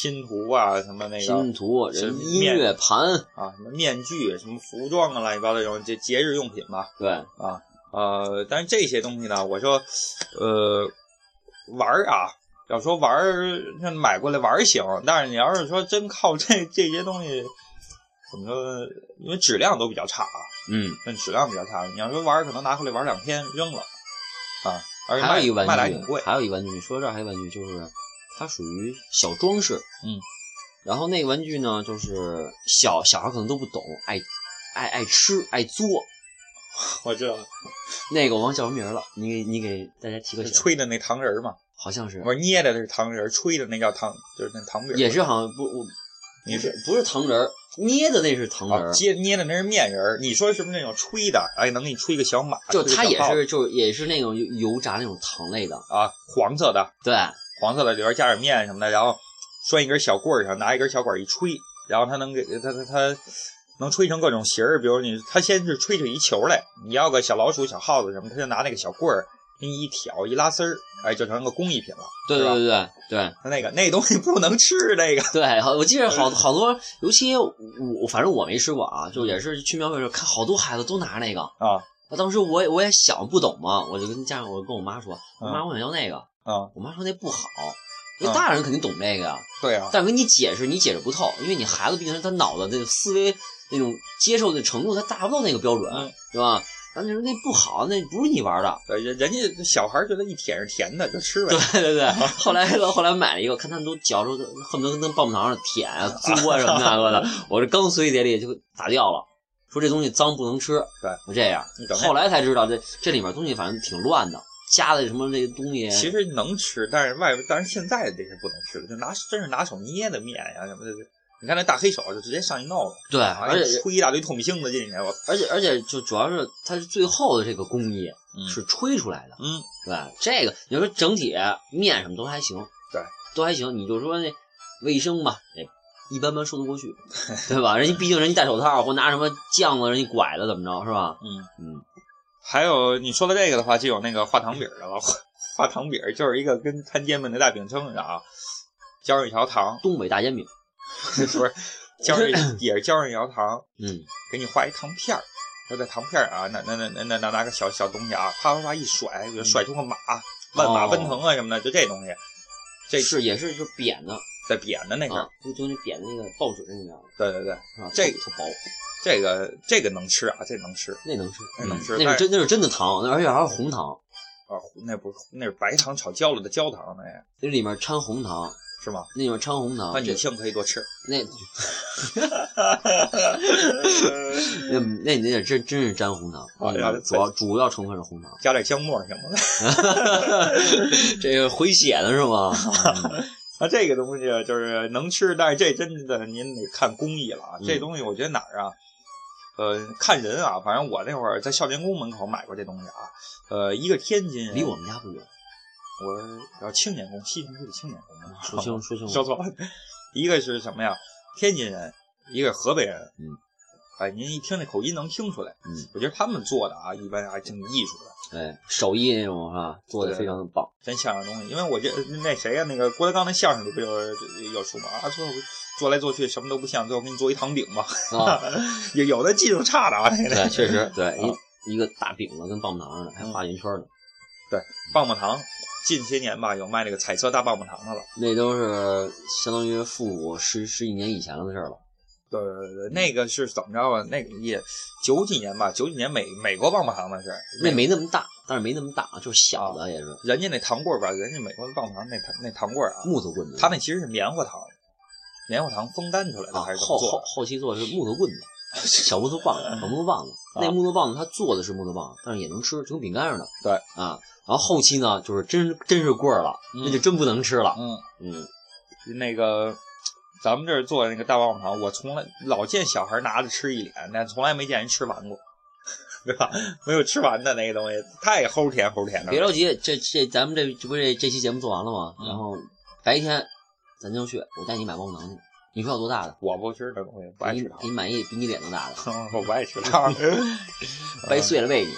[SPEAKER 1] 拼图啊，什么那个
[SPEAKER 2] 拼图、音乐盘，
[SPEAKER 1] 啊，什么面具、什么服装啊，乱七八糟这种节节日用品吧。
[SPEAKER 2] 对，
[SPEAKER 1] 啊，呃，但是这些东西呢，我说，呃，玩儿啊，要说玩买过来玩儿行，但是你要是说真靠这这些东西，怎么说？因为质量都比较差啊，
[SPEAKER 2] 嗯，
[SPEAKER 1] 那质量比较差。你要说玩儿，可能拿回来玩儿两天扔了，啊，而且卖
[SPEAKER 2] 还有一个玩具
[SPEAKER 1] 卖挺贵，
[SPEAKER 2] 还有一个玩具，你说这还有玩具，就是它属于小装饰，
[SPEAKER 1] 嗯，
[SPEAKER 2] 然后那个玩具呢，就是小小孩可能都不懂，爱爱爱吃爱作，
[SPEAKER 1] 我知道了，
[SPEAKER 2] 那个我忘叫什么名儿了，你给你给大家提个醒，
[SPEAKER 1] 吹的那糖人儿嘛，
[SPEAKER 2] 好像是
[SPEAKER 1] 我说捏的是糖人儿，吹的那叫糖，就是那糖饼儿，
[SPEAKER 2] 也是好像不我
[SPEAKER 1] 你
[SPEAKER 2] 不是不是糖人儿，捏的那是糖人
[SPEAKER 1] 啊，
[SPEAKER 2] 儿，
[SPEAKER 1] 接捏的那是面人儿，你说是不是那种吹的？哎，能给你吹个小马，
[SPEAKER 2] 就它也是就也是那种油油炸那种糖类的，
[SPEAKER 1] 啊，黄色的，
[SPEAKER 2] 对，
[SPEAKER 1] 黄色的里边加点面什么的，然后拴一根小棍儿上，拿一根小管一吹，然后它能给它它它能吹成各种形儿，比如你它先是吹出一球来，你要个小老鼠、小耗子什么，它就拿那个小棍儿一挑一拉丝儿，哎，就成个工艺品了。
[SPEAKER 2] 对对对对对
[SPEAKER 1] 那个那东西不能吃，那个
[SPEAKER 2] 对，好，我记得好好多，尤其我我反正我没吃过啊，就也是去庙会的时候看好多孩子都拿那个，
[SPEAKER 1] 啊
[SPEAKER 2] 那当时我也我也小不懂嘛，我就跟家长我跟我妈说，妈我想要那个，
[SPEAKER 1] 啊，
[SPEAKER 2] 我妈说那不好，因为
[SPEAKER 1] 嗯
[SPEAKER 2] 大人肯定懂这个呀，
[SPEAKER 1] 对啊，
[SPEAKER 2] 但是跟你解释你解释不透，因为你孩子毕竟是他脑子那个思维那种接受的程度，他达不到那个标准，
[SPEAKER 1] 嗯
[SPEAKER 2] 是吧？然后你说那不好，那不是你玩的，
[SPEAKER 1] 对人人家小孩觉得一舔是甜的，就吃呗。
[SPEAKER 2] 对对对，后来后来买了一个，看他们都嚼着，恨不得跟棒棒糖似的舔啊、嘬啊什么的，我的，我这刚随碟里就打掉了，说这东西脏不能吃，
[SPEAKER 1] 对，
[SPEAKER 2] 就这样后来才知道这这里面东西反正挺乱的，加的什么这些东西，
[SPEAKER 1] 其实能吃，但是外边，但是现在这些不能吃了，就拿真是拿手捏的面呀什么的。你看那大黑手就直接上去闹了，
[SPEAKER 2] 对，
[SPEAKER 1] 哎
[SPEAKER 2] 而且
[SPEAKER 1] 吹一大堆透明星子进去，我
[SPEAKER 2] 而且而且就主要是它是最后的这个工艺
[SPEAKER 1] 嗯
[SPEAKER 2] 是吹出来的，
[SPEAKER 1] 嗯
[SPEAKER 2] 对吧？这个你说整体面什么都还行，
[SPEAKER 1] 对，
[SPEAKER 2] 都还行。你就说那卫生吧，也一般般说得过去，对吧？人家毕竟人家戴手套或拿什么酱子人家拐了怎么着是吧？
[SPEAKER 1] 嗯。
[SPEAKER 2] 嗯，
[SPEAKER 1] 还有你说的这个的话，就有那个画糖饼的了。画画糖饼就是一个跟摊煎饼的大饼称似的啊，浇上一条糖，
[SPEAKER 2] 东北大煎饼，
[SPEAKER 1] 不是 浇上一也是浇上一条糖，
[SPEAKER 2] 嗯，
[SPEAKER 1] 给你画一糖片儿。他在糖片儿啊，那那那那那拿拿个小小东西啊，啪啪啪一甩，比如甩出个马，万马奔腾啊什么的，就这东西。这
[SPEAKER 2] 是也是就扁的。
[SPEAKER 1] 在扁的那是，
[SPEAKER 2] 啊，就就那扁的那个报纸那样
[SPEAKER 1] 对对对，
[SPEAKER 2] 啊？
[SPEAKER 1] 这
[SPEAKER 2] 个特薄，
[SPEAKER 1] 这个这个能吃啊，这能吃。
[SPEAKER 2] 那能吃，
[SPEAKER 1] 那能吃
[SPEAKER 2] 嗯那是真那是真的糖，那而且还是红糖，
[SPEAKER 1] 啊，那不是那是白糖炒焦了的焦糖，那个。
[SPEAKER 2] 那里面掺红糖，
[SPEAKER 1] 是吗？
[SPEAKER 2] 那里面掺红糖，这
[SPEAKER 1] 那女性可以多吃。
[SPEAKER 2] 那那那那得真真是粘红糖，
[SPEAKER 1] 啊
[SPEAKER 2] 主要主要成分是红糖，
[SPEAKER 1] 加点姜末行吗？
[SPEAKER 2] 这个回血的是吗？
[SPEAKER 1] 那这个东西就是能吃，但是这真的您得看工艺了啊。这东西我觉得哪儿啊？呃，看人啊。反正我那会儿在少年宫门口买过这东西啊。呃，一个天津，
[SPEAKER 2] 离我们家不远。
[SPEAKER 1] 我要青年宫，西城区的青年宫。
[SPEAKER 2] 说清 说清
[SPEAKER 1] 说错了。一个是什么呀？天津人，一个是河北人。
[SPEAKER 2] 嗯。
[SPEAKER 1] 哎，您一听这口音能听出来。
[SPEAKER 2] 嗯。
[SPEAKER 1] 我觉得他们做的啊，一般还挺艺术的。
[SPEAKER 2] 哎，手艺那种是吧？做的非常的棒，
[SPEAKER 1] 真像样东西。因为我这那谁呀，那个郭德纲那相声里不有有说嘛啊，最后做来做去什么都不像，最后给你做一糖饼吧。
[SPEAKER 2] 啊，
[SPEAKER 1] 有有的技术差的啊，
[SPEAKER 2] 对，确实 对一一个大饼子跟棒棒糖似的，还画圆圈呢。
[SPEAKER 1] 对，棒棒糖近些年吧有卖那个彩色大棒棒糖的了，
[SPEAKER 2] 那都是相当于复古十十几年以前的事了。
[SPEAKER 1] 对对对，那个是怎么着啊？那个也九几年吧，九几年美美国棒棒糖那是，
[SPEAKER 2] 那没那么大，但是没那么大，就是小的也是。
[SPEAKER 1] 人家那糖棍吧，人家美国的棒棒糖那那糖棍啊，
[SPEAKER 2] 木头棍子，
[SPEAKER 1] 他那其实是棉花糖，棉花糖风干出来的还是
[SPEAKER 2] 后后后期做的是木头棍子，小木头棒子，小木头棒子。那木头棒子它做的是木头棒，但是也能吃，就跟饼干似的。
[SPEAKER 1] 对
[SPEAKER 2] 啊，然后后期呢，就是真真是棍儿了，那就真不能吃了。
[SPEAKER 1] 嗯
[SPEAKER 2] 嗯，
[SPEAKER 1] 那个。咱们这儿做的那个大棒棒糖，我从来老见小孩拿着吃一脸，但从来没见人吃完过，对吧？没有吃完的那个东西，太齁甜齁甜的。
[SPEAKER 2] 别着急，这这咱们这这不这这期节目做完了吗？然后白天咱就去，我带你买棒棒糖去。你说要多大的？
[SPEAKER 1] 我不吃这东西，不爱吃糖。
[SPEAKER 2] 给你满意比你脸都大的。
[SPEAKER 1] 我不爱吃糖，
[SPEAKER 2] 掰碎了喂你。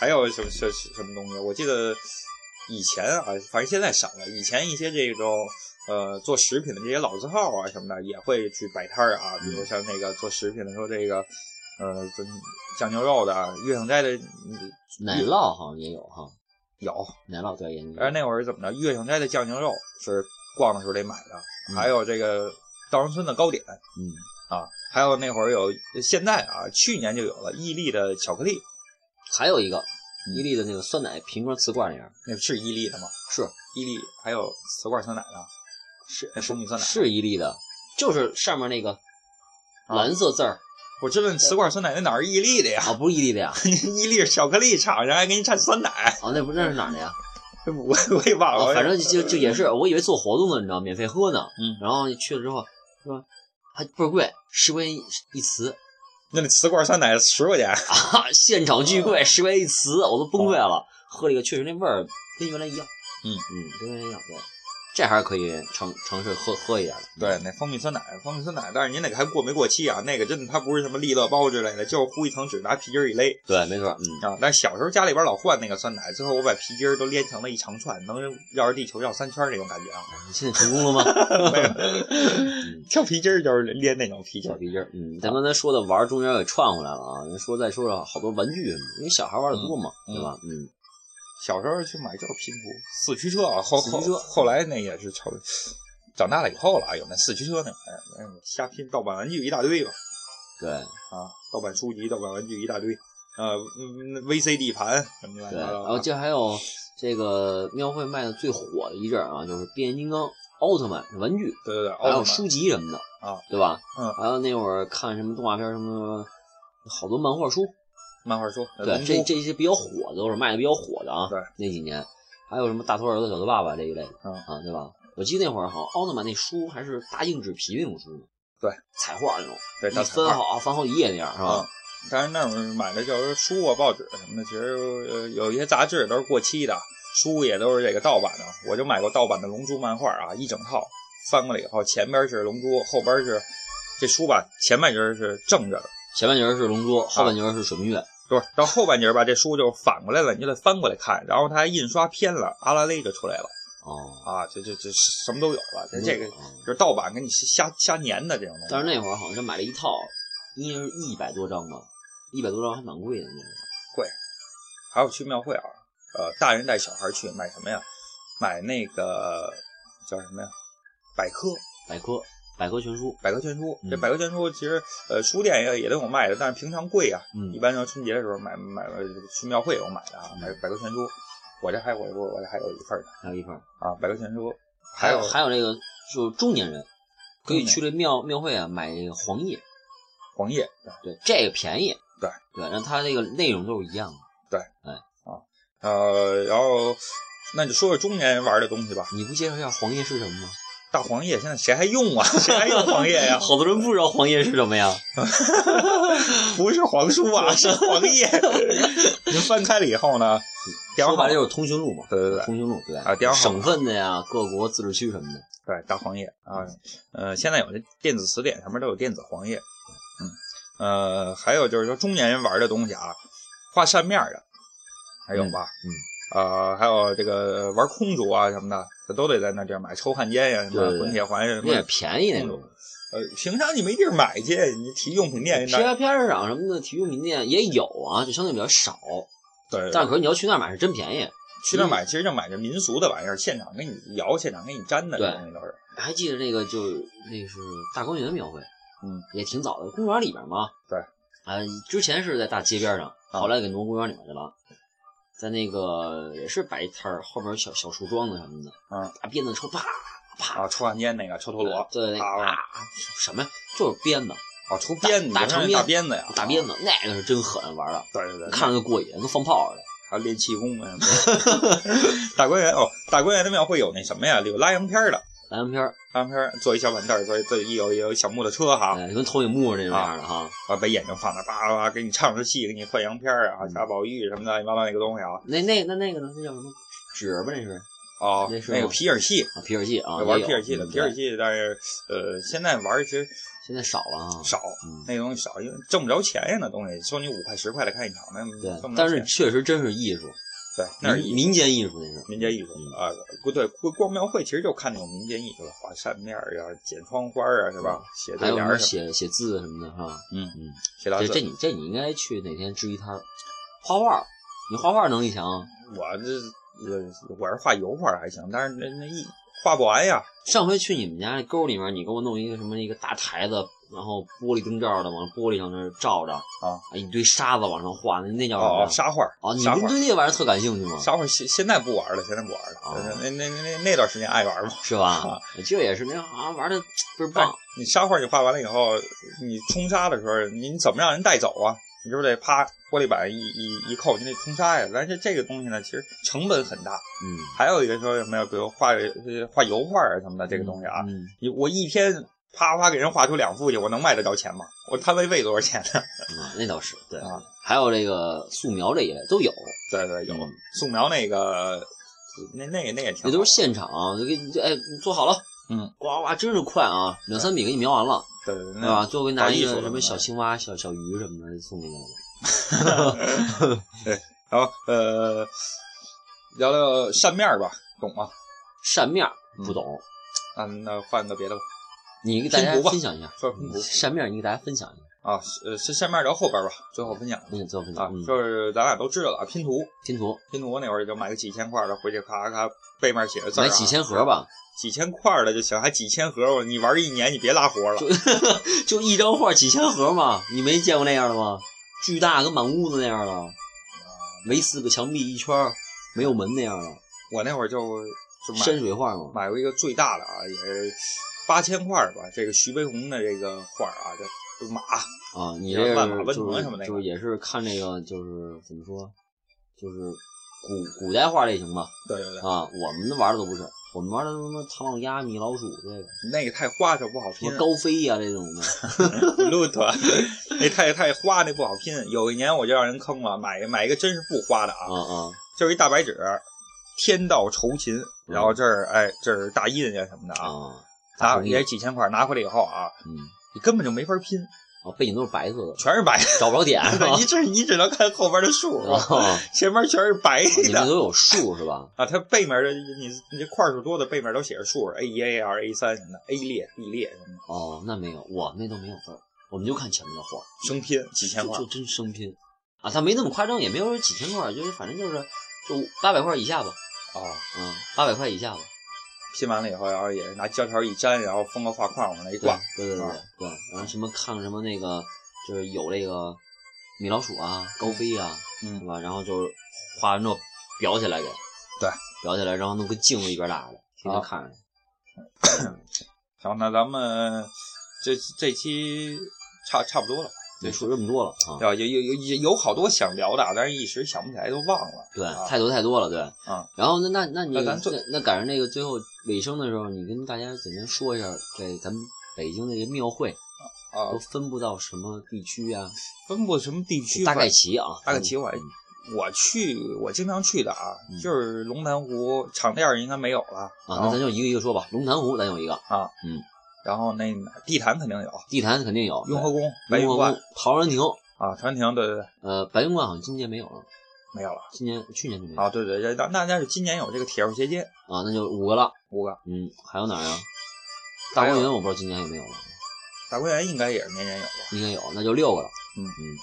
[SPEAKER 1] 还有什么什什么东西？我记得以前啊，反正现在少了。以前一些这种。呃，做食品的这些老字号啊什么的也会去摆摊儿啊，比如像那个做食品的，说这个，呃，酱牛肉的，月盛斋的
[SPEAKER 2] 奶酪好像也有哈，
[SPEAKER 1] 有
[SPEAKER 2] 奶酪对，
[SPEAKER 1] 而那会儿是怎么着？月盛斋的酱牛肉是逛的时候得买的，还有这个稻香村的糕点，
[SPEAKER 2] 嗯
[SPEAKER 1] 啊，还有那会儿有，现在啊，去年就有了伊利的巧克力，
[SPEAKER 2] 还有一个伊利的那个酸奶瓶装瓷罐那样，
[SPEAKER 1] 那是伊利的吗？
[SPEAKER 2] 是
[SPEAKER 1] 伊利，还有瓷罐酸奶的。是蜂蜜酸奶
[SPEAKER 2] 是伊利的，就是上面那个蓝色字儿。
[SPEAKER 1] 我知道瓷罐酸奶那哪是伊利的呀？
[SPEAKER 2] 啊，不是伊利的呀，
[SPEAKER 1] 伊利是巧克力厂商，还给你产酸奶。
[SPEAKER 2] 啊，那不那是哪的呀？
[SPEAKER 1] 我我也忘了。
[SPEAKER 2] 反正就就也是，我以为做活动呢，你知道，免费喝呢。
[SPEAKER 1] 嗯。
[SPEAKER 2] 然后去了之后，是吧？还倍儿贵，十块钱一瓷。
[SPEAKER 1] 那你瓷罐酸奶十块钱
[SPEAKER 2] 啊！现场巨贵，十块钱一瓷，我都崩溃了。喝了一个，确实那味儿跟原来一样。
[SPEAKER 1] 嗯
[SPEAKER 2] 嗯，跟原来一样。对。这还是可以尝尝试喝喝一点的。
[SPEAKER 1] 对，那蜂蜜酸奶，蜂蜜酸奶，但是您那个还过没过期啊？那个真的，它不是什么利乐包之类的，就是糊一层纸，拿皮筋一勒。
[SPEAKER 2] 对，没错，
[SPEAKER 1] 嗯啊。但小时候家里边老换那个酸奶，最后我把皮筋都连成了一长串，能绕着地球绕三圈那种感觉啊。
[SPEAKER 2] 你现在成功了吗？
[SPEAKER 1] 没有，跳皮筋就是连那种皮筋。
[SPEAKER 2] 皮筋，嗯。咱刚才说的玩中间给串回来了啊。说再说说好多玩具，因为小孩玩的多嘛，对吧？嗯。
[SPEAKER 1] 小时候去买就是拼图四驱车啊，后后后来那也是超，长大了以后了有那四驱车那玩意儿，嗯，瞎拼盗版玩具一大堆吧。
[SPEAKER 2] 对
[SPEAKER 1] 啊，盗版书籍、盗版玩具一大堆，呃，VCD 盘什么的。
[SPEAKER 2] 对，然后这还有这个庙会卖的最火的一阵啊，就是变形金刚、奥特曼玩具，
[SPEAKER 1] 对对对，
[SPEAKER 2] 还有书籍什么的
[SPEAKER 1] 啊，
[SPEAKER 2] 对吧？
[SPEAKER 1] 嗯，
[SPEAKER 2] 还有那会儿看什么动画片什么，好多漫画书。
[SPEAKER 1] 漫画书，
[SPEAKER 2] 对，这这些比较火的都是卖的比较火的啊。
[SPEAKER 1] 对，
[SPEAKER 2] 那几年还有什么大头儿子小头爸爸这一类
[SPEAKER 1] 的，
[SPEAKER 2] 啊，对吧？我记得那会儿好像奥特曼那书还是大硬纸皮那种书呢，
[SPEAKER 1] 对，
[SPEAKER 2] 彩画那种，
[SPEAKER 1] 对，
[SPEAKER 2] 它分好翻好几页那样，是吧？
[SPEAKER 1] 但是那会儿买的就是书啊、报纸什么的，其实呃有一些杂志都是过期的，书也都是这个盗版的。我就买过盗版的《龙珠》漫画啊，一整套翻过来以后，前边是龙珠，后边是这书吧，前半截是正着的，
[SPEAKER 2] 前半截是龙珠，后半截是水明月。
[SPEAKER 1] 不是到后半截吧，这书就反过来了，你就得翻过来看，然后它还印刷偏了，阿拉蕾就出来了。
[SPEAKER 2] 哦，
[SPEAKER 1] 啊，这这这什么都有了，这这个就是盗版给你瞎瞎粘的这种东西。
[SPEAKER 2] 但是那会儿好像就买了一套，应该是一百多张吧，一百多张还蛮贵的那个。
[SPEAKER 1] 贵。还有去庙会啊，呃，大人带小孩去买什么呀？买那个叫什么呀？百科。
[SPEAKER 2] 百科。百科全书，
[SPEAKER 1] 百科全书，这百科全书其实呃书店也也都有卖的，但是平常贵啊。
[SPEAKER 2] 嗯，
[SPEAKER 1] 一般要春节的时候买买去庙会有买的啊，买百科全书。我这还我我我这还有一份呢，
[SPEAKER 2] 还有一份
[SPEAKER 1] 啊，百科全书。
[SPEAKER 2] 还
[SPEAKER 1] 有
[SPEAKER 2] 还有那个，就中年人可以去这庙庙会啊买黄页，
[SPEAKER 1] 黄页
[SPEAKER 2] 对这个便宜，
[SPEAKER 1] 对
[SPEAKER 2] 对，那它这个内容都是一样的。
[SPEAKER 1] 对，
[SPEAKER 2] 哎
[SPEAKER 1] 啊呃，然后那你说说中年人玩的东西吧。
[SPEAKER 2] 你不介绍一下黄页是什么吗？
[SPEAKER 1] 大黄页现在谁还用啊？谁还用黄页呀？
[SPEAKER 2] 好多人不知道黄页是什么呀？
[SPEAKER 1] 不是黄书啊，是黄页。您翻开了以后呢，电话号
[SPEAKER 2] 说白了就是通讯录嘛。
[SPEAKER 1] 对对对
[SPEAKER 2] 通讯录对
[SPEAKER 1] 啊
[SPEAKER 2] 省份的呀，各国自治区什么的。
[SPEAKER 1] 对大黄页啊，呃，现在有的电子词典上面都有电子黄页。嗯，呃，还有就是说中年人玩的东西啊，画扇面的，还有吧？
[SPEAKER 2] 嗯
[SPEAKER 1] 呃，还有这个玩空竹啊什么的，他都得在那地儿买。抽汉奸呀，什么滚铁环呀，什
[SPEAKER 2] 么也。便宜那种。
[SPEAKER 1] 呃，平常你没地儿买去，你体育用品店那
[SPEAKER 2] 贴片市场什么的体育用品店也有啊，就相对比较少。
[SPEAKER 1] 对，
[SPEAKER 2] 但可是你要去那儿买是真便宜。
[SPEAKER 1] 去那儿买，其实就买这民俗的玩意儿，现场给你摇，现场给你粘的这东西都是。
[SPEAKER 2] 还记得那个就是那是大观园庙会，
[SPEAKER 1] 嗯，
[SPEAKER 2] 也挺早的，公园里边嘛。
[SPEAKER 1] 对，
[SPEAKER 2] 啊，之前是在大街边上，
[SPEAKER 1] 啊
[SPEAKER 2] 后来给挪公园里面去了。在那个也是摆一摊儿，后边有小小树桩子什么的，
[SPEAKER 1] 嗯，
[SPEAKER 2] 大鞭子抽，啪啪，
[SPEAKER 1] 啊，抽汉奸那个抽陀螺，
[SPEAKER 2] 对，啊，什么呀？就是鞭子，
[SPEAKER 1] 啊，抽鞭子，就是
[SPEAKER 2] 大长鞭
[SPEAKER 1] 大鞭子呀，
[SPEAKER 2] 大鞭子，那个是真狠玩的，
[SPEAKER 1] 对对对，
[SPEAKER 2] 看着就过瘾，跟放炮似的。
[SPEAKER 1] 还有练气功啊。大观园哦，大观园的庙会有那什么呀？有拉洋片儿的，
[SPEAKER 2] 蓝洋片儿，
[SPEAKER 1] 拉洋片儿坐一小板凳儿，坐一坐一有有小木头车哈，
[SPEAKER 2] 哎，跟投影幕那种样的哈。
[SPEAKER 1] 啊，把眼睛放那，叭叭叭给你唱着戏，给你换洋片儿啊，
[SPEAKER 2] 嗯
[SPEAKER 1] 贾宝玉什么的，乱七八糟那个东西啊。
[SPEAKER 2] 那那那那个呢？那叫什么纸吧？那是
[SPEAKER 1] 哦
[SPEAKER 2] 那，是
[SPEAKER 1] 那个皮影戏，
[SPEAKER 2] 啊，皮影戏啊，
[SPEAKER 1] 玩皮影戏的，
[SPEAKER 2] 嗯
[SPEAKER 1] 皮影
[SPEAKER 2] 对
[SPEAKER 1] 戏，但是呃，现在玩儿其实
[SPEAKER 2] 现在少了啊。
[SPEAKER 1] 少，
[SPEAKER 2] 嗯，
[SPEAKER 1] 那个东西少，因为挣不着钱呀，那东西收你五块十块的看一场，那
[SPEAKER 2] 但是确实真是艺术，
[SPEAKER 1] 对，那是
[SPEAKER 2] 民民间艺术那是。
[SPEAKER 1] 民间艺术
[SPEAKER 2] 嗯
[SPEAKER 1] 啊，不对，逛逛庙会其实就看那种民间艺术了，画扇面儿啊，剪窗花儿啊，是吧？写对
[SPEAKER 2] 还有什么
[SPEAKER 1] 联儿什么的，
[SPEAKER 2] 写写字什么的，是吧？
[SPEAKER 1] 嗯
[SPEAKER 2] 嗯，
[SPEAKER 1] 写大字
[SPEAKER 2] 这这。你这你应该去哪天支一摊儿，画画。你画画能力强，
[SPEAKER 1] 我这呃，我是画油画还行，但是那那一画不完呀。
[SPEAKER 2] 上回去你们家那沟里面，你给我弄一个什么一个大台子，然后玻璃灯罩的往玻璃上那照着
[SPEAKER 1] 啊，
[SPEAKER 2] 一堆沙子往上画，那那叫什么
[SPEAKER 1] 哦，沙画
[SPEAKER 2] 啊，你们对那玩意儿特感兴趣吗？
[SPEAKER 1] 沙画现现在不玩了，现在不玩了。
[SPEAKER 2] 啊
[SPEAKER 1] 那那那那那段时间爱玩嘛。
[SPEAKER 2] 是吧
[SPEAKER 1] 啊？
[SPEAKER 2] 这也是那好像玩的倍儿
[SPEAKER 1] 哎
[SPEAKER 2] 棒。
[SPEAKER 1] 你沙画你画完了以后，你冲沙的时候，你怎么让人带走啊？你是不是得啪玻璃板一一一扣，你得冲沙呀？但是这个东西呢，其实成本很大。
[SPEAKER 2] 嗯，
[SPEAKER 1] 还有一个说什么呀？比如画呃画油画啊什么的，这个东西啊，
[SPEAKER 2] 嗯，
[SPEAKER 1] 你我一天啪啪给人画出两幅去，我能卖得着钱吗？我摊位费多少钱呢？
[SPEAKER 2] 嗯那倒是对
[SPEAKER 1] 啊。
[SPEAKER 2] 还有这个素描这一类都有，
[SPEAKER 1] 对对，有
[SPEAKER 2] 嗯
[SPEAKER 1] 素描那个，那那那也挺好，
[SPEAKER 2] 那都是现场就给你哎你做好了，
[SPEAKER 1] 嗯，
[SPEAKER 2] 呱呱真是快啊，两三笔给你描完了，
[SPEAKER 1] 对对
[SPEAKER 2] 对吧？最后给你拿一个什么小青蛙、小小鱼什么的送给你了。
[SPEAKER 1] 然后呃，聊聊扇面儿吧，懂吗？
[SPEAKER 2] 扇面不懂，
[SPEAKER 1] 那，那换个别的吧。
[SPEAKER 2] 你给大家分享一下。
[SPEAKER 1] 说拼图
[SPEAKER 2] 扇面儿，你给大家分享一下。
[SPEAKER 1] 啊，呃，是扇面儿聊后边儿吧，最后分享
[SPEAKER 2] 嗯，最后分
[SPEAKER 1] 啊
[SPEAKER 2] 享。啊，，
[SPEAKER 1] 就是咱俩都知道了，拼图，
[SPEAKER 2] 拼图
[SPEAKER 1] 拼图那会儿就买个几千块儿的，回去咔咔背面写着字啊，
[SPEAKER 2] 买几千盒吧，
[SPEAKER 1] 几千块儿的就行，还几千盒儿，你玩一年你别拉活了。
[SPEAKER 2] 就一张画几千盒嘛，你没见过那样的吗？巨大跟满屋子那样的，没四个墙壁一圈儿没有门那样的
[SPEAKER 1] 我那会儿就就买
[SPEAKER 2] 山水画嘛。
[SPEAKER 1] 买过一个最大的啊，也是八千块儿吧。这个徐悲鸿的这个画儿啊，这马
[SPEAKER 2] 啊，你这
[SPEAKER 1] 万马奔腾什么那个
[SPEAKER 2] 就是也是看这个就是怎么说，就是古古代画类型吧
[SPEAKER 1] 对对对，
[SPEAKER 2] 啊，我们玩的都不是，我们玩的什么唐老鸭、米老鼠这个，
[SPEAKER 1] 那个太花哨不好拼，
[SPEAKER 2] 高飞呀、这种的，
[SPEAKER 1] 路特那太太花那不好拼。有一年我就让人坑了，买买一个真是不花的啊，
[SPEAKER 2] 啊啊，
[SPEAKER 1] 就是一大白纸，天道酬勤，然后这儿哎这儿大印呀什么的啊，
[SPEAKER 2] 啊，大
[SPEAKER 1] 拿也是几千块，拿回来以后啊，
[SPEAKER 2] 嗯，
[SPEAKER 1] 你根本就没法拼，
[SPEAKER 2] 啊，背景都是白色的，
[SPEAKER 1] 全是白的，
[SPEAKER 2] 找不着点？
[SPEAKER 1] 你只你只能看后边的数，
[SPEAKER 2] 啊，
[SPEAKER 1] 前面全是白的。
[SPEAKER 2] 你们都有数是吧？
[SPEAKER 1] 啊，它背面的你你这块数多的背面都写着数，A 一、A 二、A 三什么的，A 列、B 列什么的，
[SPEAKER 2] 哦，那没有，我们那都没有字儿，我们就看前面的画，
[SPEAKER 1] 生拼几千块
[SPEAKER 2] 就就。真生拼啊，它没那么夸张，也没有说几千块，就是反正就是就八百块以下吧，
[SPEAKER 1] 啊，
[SPEAKER 2] 嗯，八百块以下吧，
[SPEAKER 1] 拼完了以后，然后也是拿胶条一粘，然后封个画框往那一
[SPEAKER 2] 对
[SPEAKER 1] 挂。
[SPEAKER 2] 对对对
[SPEAKER 1] 啊
[SPEAKER 2] 对，然后什么看什么那个，就是有那个米老鼠啊、高飞啊，嗯是
[SPEAKER 1] 嗯，
[SPEAKER 2] 吧？然后就是画完之后裱起来给，
[SPEAKER 1] 对，
[SPEAKER 2] 裱起来，然后弄个镜子一边大的，天天
[SPEAKER 1] 啊
[SPEAKER 2] 看着。
[SPEAKER 1] 然后那咱们这这期差差不多了，
[SPEAKER 2] 对，说这么多了啊，
[SPEAKER 1] 对吧？有有有有有好多想聊的，但是一时想不起来，都忘了。
[SPEAKER 2] 对，
[SPEAKER 1] 啊
[SPEAKER 2] 太多太多了，对。
[SPEAKER 1] 啊，
[SPEAKER 2] 然后那那那你
[SPEAKER 1] 那咱最
[SPEAKER 2] 那赶上那个最后尾声的时候，你跟大家简单说一下，这咱们北京的这个庙会
[SPEAKER 1] 啊
[SPEAKER 2] 都，分布到什么地区啊？
[SPEAKER 1] 分布什么地区？
[SPEAKER 2] 大概齐啊，
[SPEAKER 1] 大概齐我
[SPEAKER 2] 嗯
[SPEAKER 1] 我去，我经常去的啊，
[SPEAKER 2] 嗯
[SPEAKER 1] 就是龙潭湖场店儿应该没有了
[SPEAKER 2] 啊，那咱就一个一个说吧。龙潭湖咱有一个，
[SPEAKER 1] 啊，
[SPEAKER 2] 嗯，
[SPEAKER 1] 然后那地坛肯定有，
[SPEAKER 2] 地坛肯定有，
[SPEAKER 1] 雍和宫、白云观
[SPEAKER 2] 陶然亭，
[SPEAKER 1] 啊，陶然亭，对对对，
[SPEAKER 2] 呃，白云观好像今年没有了，
[SPEAKER 1] 没有了
[SPEAKER 2] 今年去年就没有
[SPEAKER 1] 啊，对对，对那那那是今年有这个铁路斜街
[SPEAKER 2] 啊，那就五个了。
[SPEAKER 1] 五个，
[SPEAKER 2] 嗯，还有哪儿啊？大观园我不知道今年有没有了，
[SPEAKER 1] 大观园应该也是年年有吧？
[SPEAKER 2] 应该有，那就六个了。
[SPEAKER 1] 嗯
[SPEAKER 2] 嗯，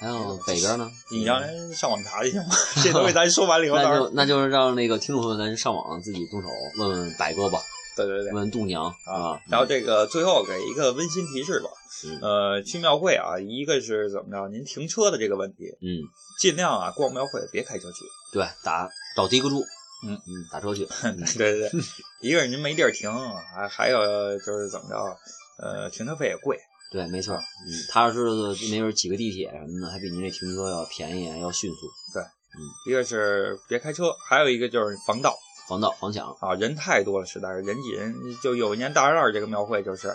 [SPEAKER 2] 还有北边呢？
[SPEAKER 1] 你让人上网查去行吗？这东西咱说完了以后，
[SPEAKER 2] 那就那就是让那个听众朋友咱上网自己动手问问百哥吧，
[SPEAKER 1] 对对对
[SPEAKER 2] 问问度娘
[SPEAKER 1] 啊
[SPEAKER 2] 啊。。
[SPEAKER 1] 然后这个最后给一个温馨提示吧，
[SPEAKER 2] 嗯
[SPEAKER 1] 呃，去庙会啊，一个是怎么着，您停车的这个问题，
[SPEAKER 2] 嗯，
[SPEAKER 1] 尽量啊逛庙会别开车去。
[SPEAKER 2] 对，打找地个住，
[SPEAKER 1] 嗯
[SPEAKER 2] 嗯，打车去。嗯
[SPEAKER 1] 对对对，一个是您没地儿停，还还有就是怎么着，呃，停车费也贵。
[SPEAKER 2] 对，没错。嗯，踏踏实实的，没准挤个地铁什么的，还比您这停车要便宜，要迅速。
[SPEAKER 1] 对，嗯一个是别开车，还有一个就是防盗
[SPEAKER 2] 防盗防抢，
[SPEAKER 1] 啊，人太多了，实在是人挤人。就有一年大二二这个庙会就是，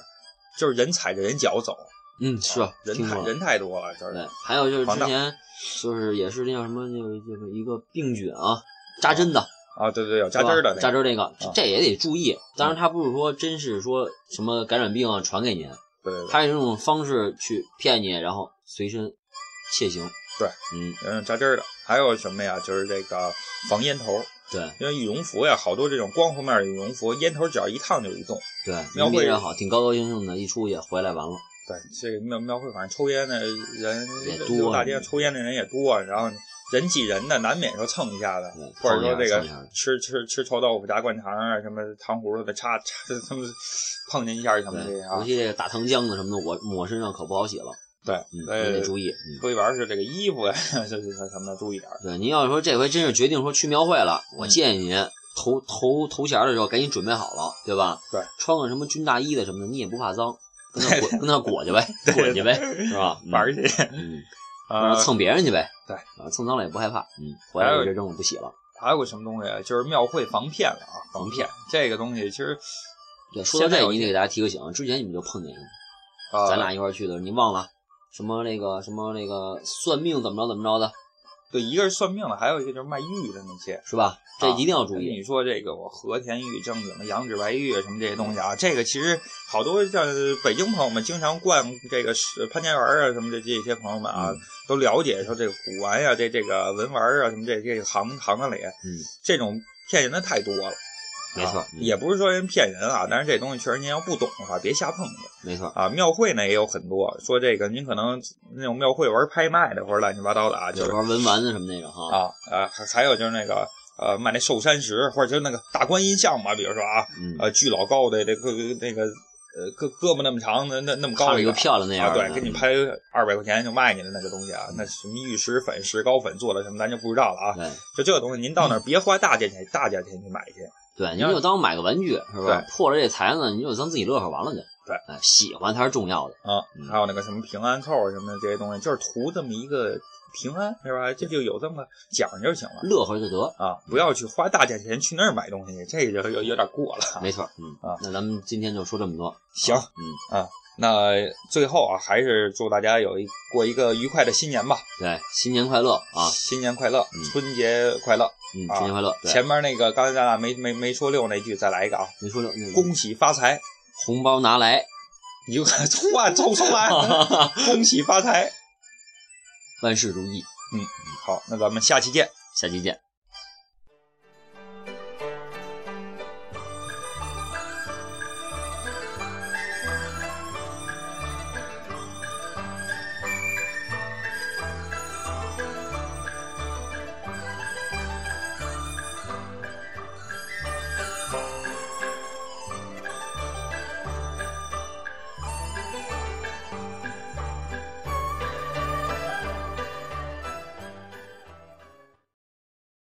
[SPEAKER 1] 就是人踩着人脚走，
[SPEAKER 2] 嗯，是
[SPEAKER 1] 啊人。太人太多了，就是
[SPEAKER 2] 对，还有就是之前就是也是那叫什么那个就是一个病菌啊，扎针的，
[SPEAKER 1] 啊，对对，有扎针儿的那个，
[SPEAKER 2] 扎针儿那个，
[SPEAKER 1] 啊
[SPEAKER 2] 这也得注意。当然，他不是说真是说什么感染病啊传给您，
[SPEAKER 1] 对对对，
[SPEAKER 2] 他是用这种方式去骗你，然后随身窃行。
[SPEAKER 1] 对，
[SPEAKER 2] 嗯，
[SPEAKER 1] 嗯，扎针儿的。还有什么呀？就是这个防烟头，
[SPEAKER 2] 对
[SPEAKER 1] 因为羽绒服呀，好多这种光伏面的羽绒服，烟头只要一烫就一动。
[SPEAKER 2] 对，描绘也好，挺高高兴兴的，一出去回来完了。
[SPEAKER 1] 对，这个庙庙会反正抽烟的人
[SPEAKER 2] 也多
[SPEAKER 1] 大街上抽烟的人也多，然后人挤人的，难免说蹭一下子
[SPEAKER 2] 对，
[SPEAKER 1] 或者说这个吃吃吃臭豆腐炸灌肠啊，什么糖葫芦的插插 他们碰见一下什么
[SPEAKER 2] 对，
[SPEAKER 1] 这啊
[SPEAKER 2] 尤，其这个大糖浆子什么的，我抹身上可不好洗了。
[SPEAKER 1] 对，
[SPEAKER 2] 嗯，你得注意。嗯，
[SPEAKER 1] 出去玩是这个衣服呀，就是什么的注意点儿。
[SPEAKER 2] 对，您要是说这回真是决定说去庙会了，我
[SPEAKER 1] 嗯
[SPEAKER 2] 建议您头头头衔的时候赶紧准备好了，对吧？
[SPEAKER 1] 对，
[SPEAKER 2] 穿个什么军大衣的什么的，你也不怕脏，跟那 裹跟那裹去呗，滚去呗，是吧？嗯
[SPEAKER 1] 玩去，
[SPEAKER 2] 嗯，蹭别人去呗。
[SPEAKER 1] 对
[SPEAKER 2] 啊，蹭脏了也不害怕。嗯，回来就扔了不洗了。
[SPEAKER 1] 还有个什么东西啊，就是庙会防骗了啊，防骗这个东西其实
[SPEAKER 2] 对，说到这，
[SPEAKER 1] 现在
[SPEAKER 2] 你得给大家提个醒，之前你们就碰见一个，
[SPEAKER 1] 啊，
[SPEAKER 2] 咱俩一块去的，你忘了什么那个什么那个算命怎么着怎么着的，
[SPEAKER 1] 对，一个是算命的，还有一个就是卖玉的那些。
[SPEAKER 2] 是吧？这
[SPEAKER 1] 啊
[SPEAKER 2] 一定要注意你。
[SPEAKER 1] 说这个我和田玉、正经的羊脂白玉什么这些东西啊，这个其实好多像北京朋友们经常逛这个是潘家园啊什么的这些朋友们啊，
[SPEAKER 2] 嗯
[SPEAKER 1] 都了解说这个古玩呀、这这个文玩啊什么这这个行行当里，
[SPEAKER 2] 嗯，
[SPEAKER 1] 这种骗人的太多了。
[SPEAKER 2] 没错
[SPEAKER 1] 也不是说人骗人啊，但是这东西确实您要不懂的话，别瞎碰去
[SPEAKER 2] 没错。
[SPEAKER 1] 啊。庙会呢也有很多，说这个您可能那种庙会玩拍卖的或者乱七八糟的啊，就
[SPEAKER 2] 就是玩文玩的什么那个哈。
[SPEAKER 1] 啊啊，还还有就是那个呃卖那寿山石，或者就是那个大观音像嘛，比如说啊，
[SPEAKER 2] 嗯，
[SPEAKER 1] 呃巨老高的这个那个呃胳胳膊那么长，那那那么高一个
[SPEAKER 2] 漂亮那样
[SPEAKER 1] 啊，对，给你拍二百块钱就卖你的那个东西啊，那什么玉石粉、石膏粉做的什么咱就不知道了啊。
[SPEAKER 2] 对
[SPEAKER 1] 就这个东西，您到那儿别花大价钱大价钱去买去，
[SPEAKER 2] 对，你就当买个玩具是吧？破了这财呢，你就当自己乐呵完了去。
[SPEAKER 1] 对
[SPEAKER 2] 哎，喜欢才是重要的。
[SPEAKER 1] 啊
[SPEAKER 2] 嗯，
[SPEAKER 1] 还有那个什么平安扣啊什么的这些东西，就是图这么一个平安，是吧？这就有这么讲究就行了
[SPEAKER 2] 乐呵就得，
[SPEAKER 1] 啊，不要去花大价钱去那儿买东西，这个就有有点过了。
[SPEAKER 2] 没错。嗯
[SPEAKER 1] 啊
[SPEAKER 2] 那咱们今天就说这么多。
[SPEAKER 1] 行，
[SPEAKER 2] 嗯，
[SPEAKER 1] 那最后啊，还是祝大家有一过一个愉快的新年吧，
[SPEAKER 2] 对，新年快乐啊！
[SPEAKER 1] 新年快乐，
[SPEAKER 2] 嗯
[SPEAKER 1] 春节快乐。
[SPEAKER 2] 嗯，
[SPEAKER 1] 啊
[SPEAKER 2] 新年快乐。
[SPEAKER 1] 前面那个刚才咱俩没没没说溜那句，再来一个啊，
[SPEAKER 2] 没说了，那个
[SPEAKER 1] 恭喜发财，
[SPEAKER 2] 红包拿来，
[SPEAKER 1] 你就换重重来，恭喜发财。
[SPEAKER 2] 万事如意。
[SPEAKER 1] 嗯好，那咱们下期见。
[SPEAKER 2] 下期见。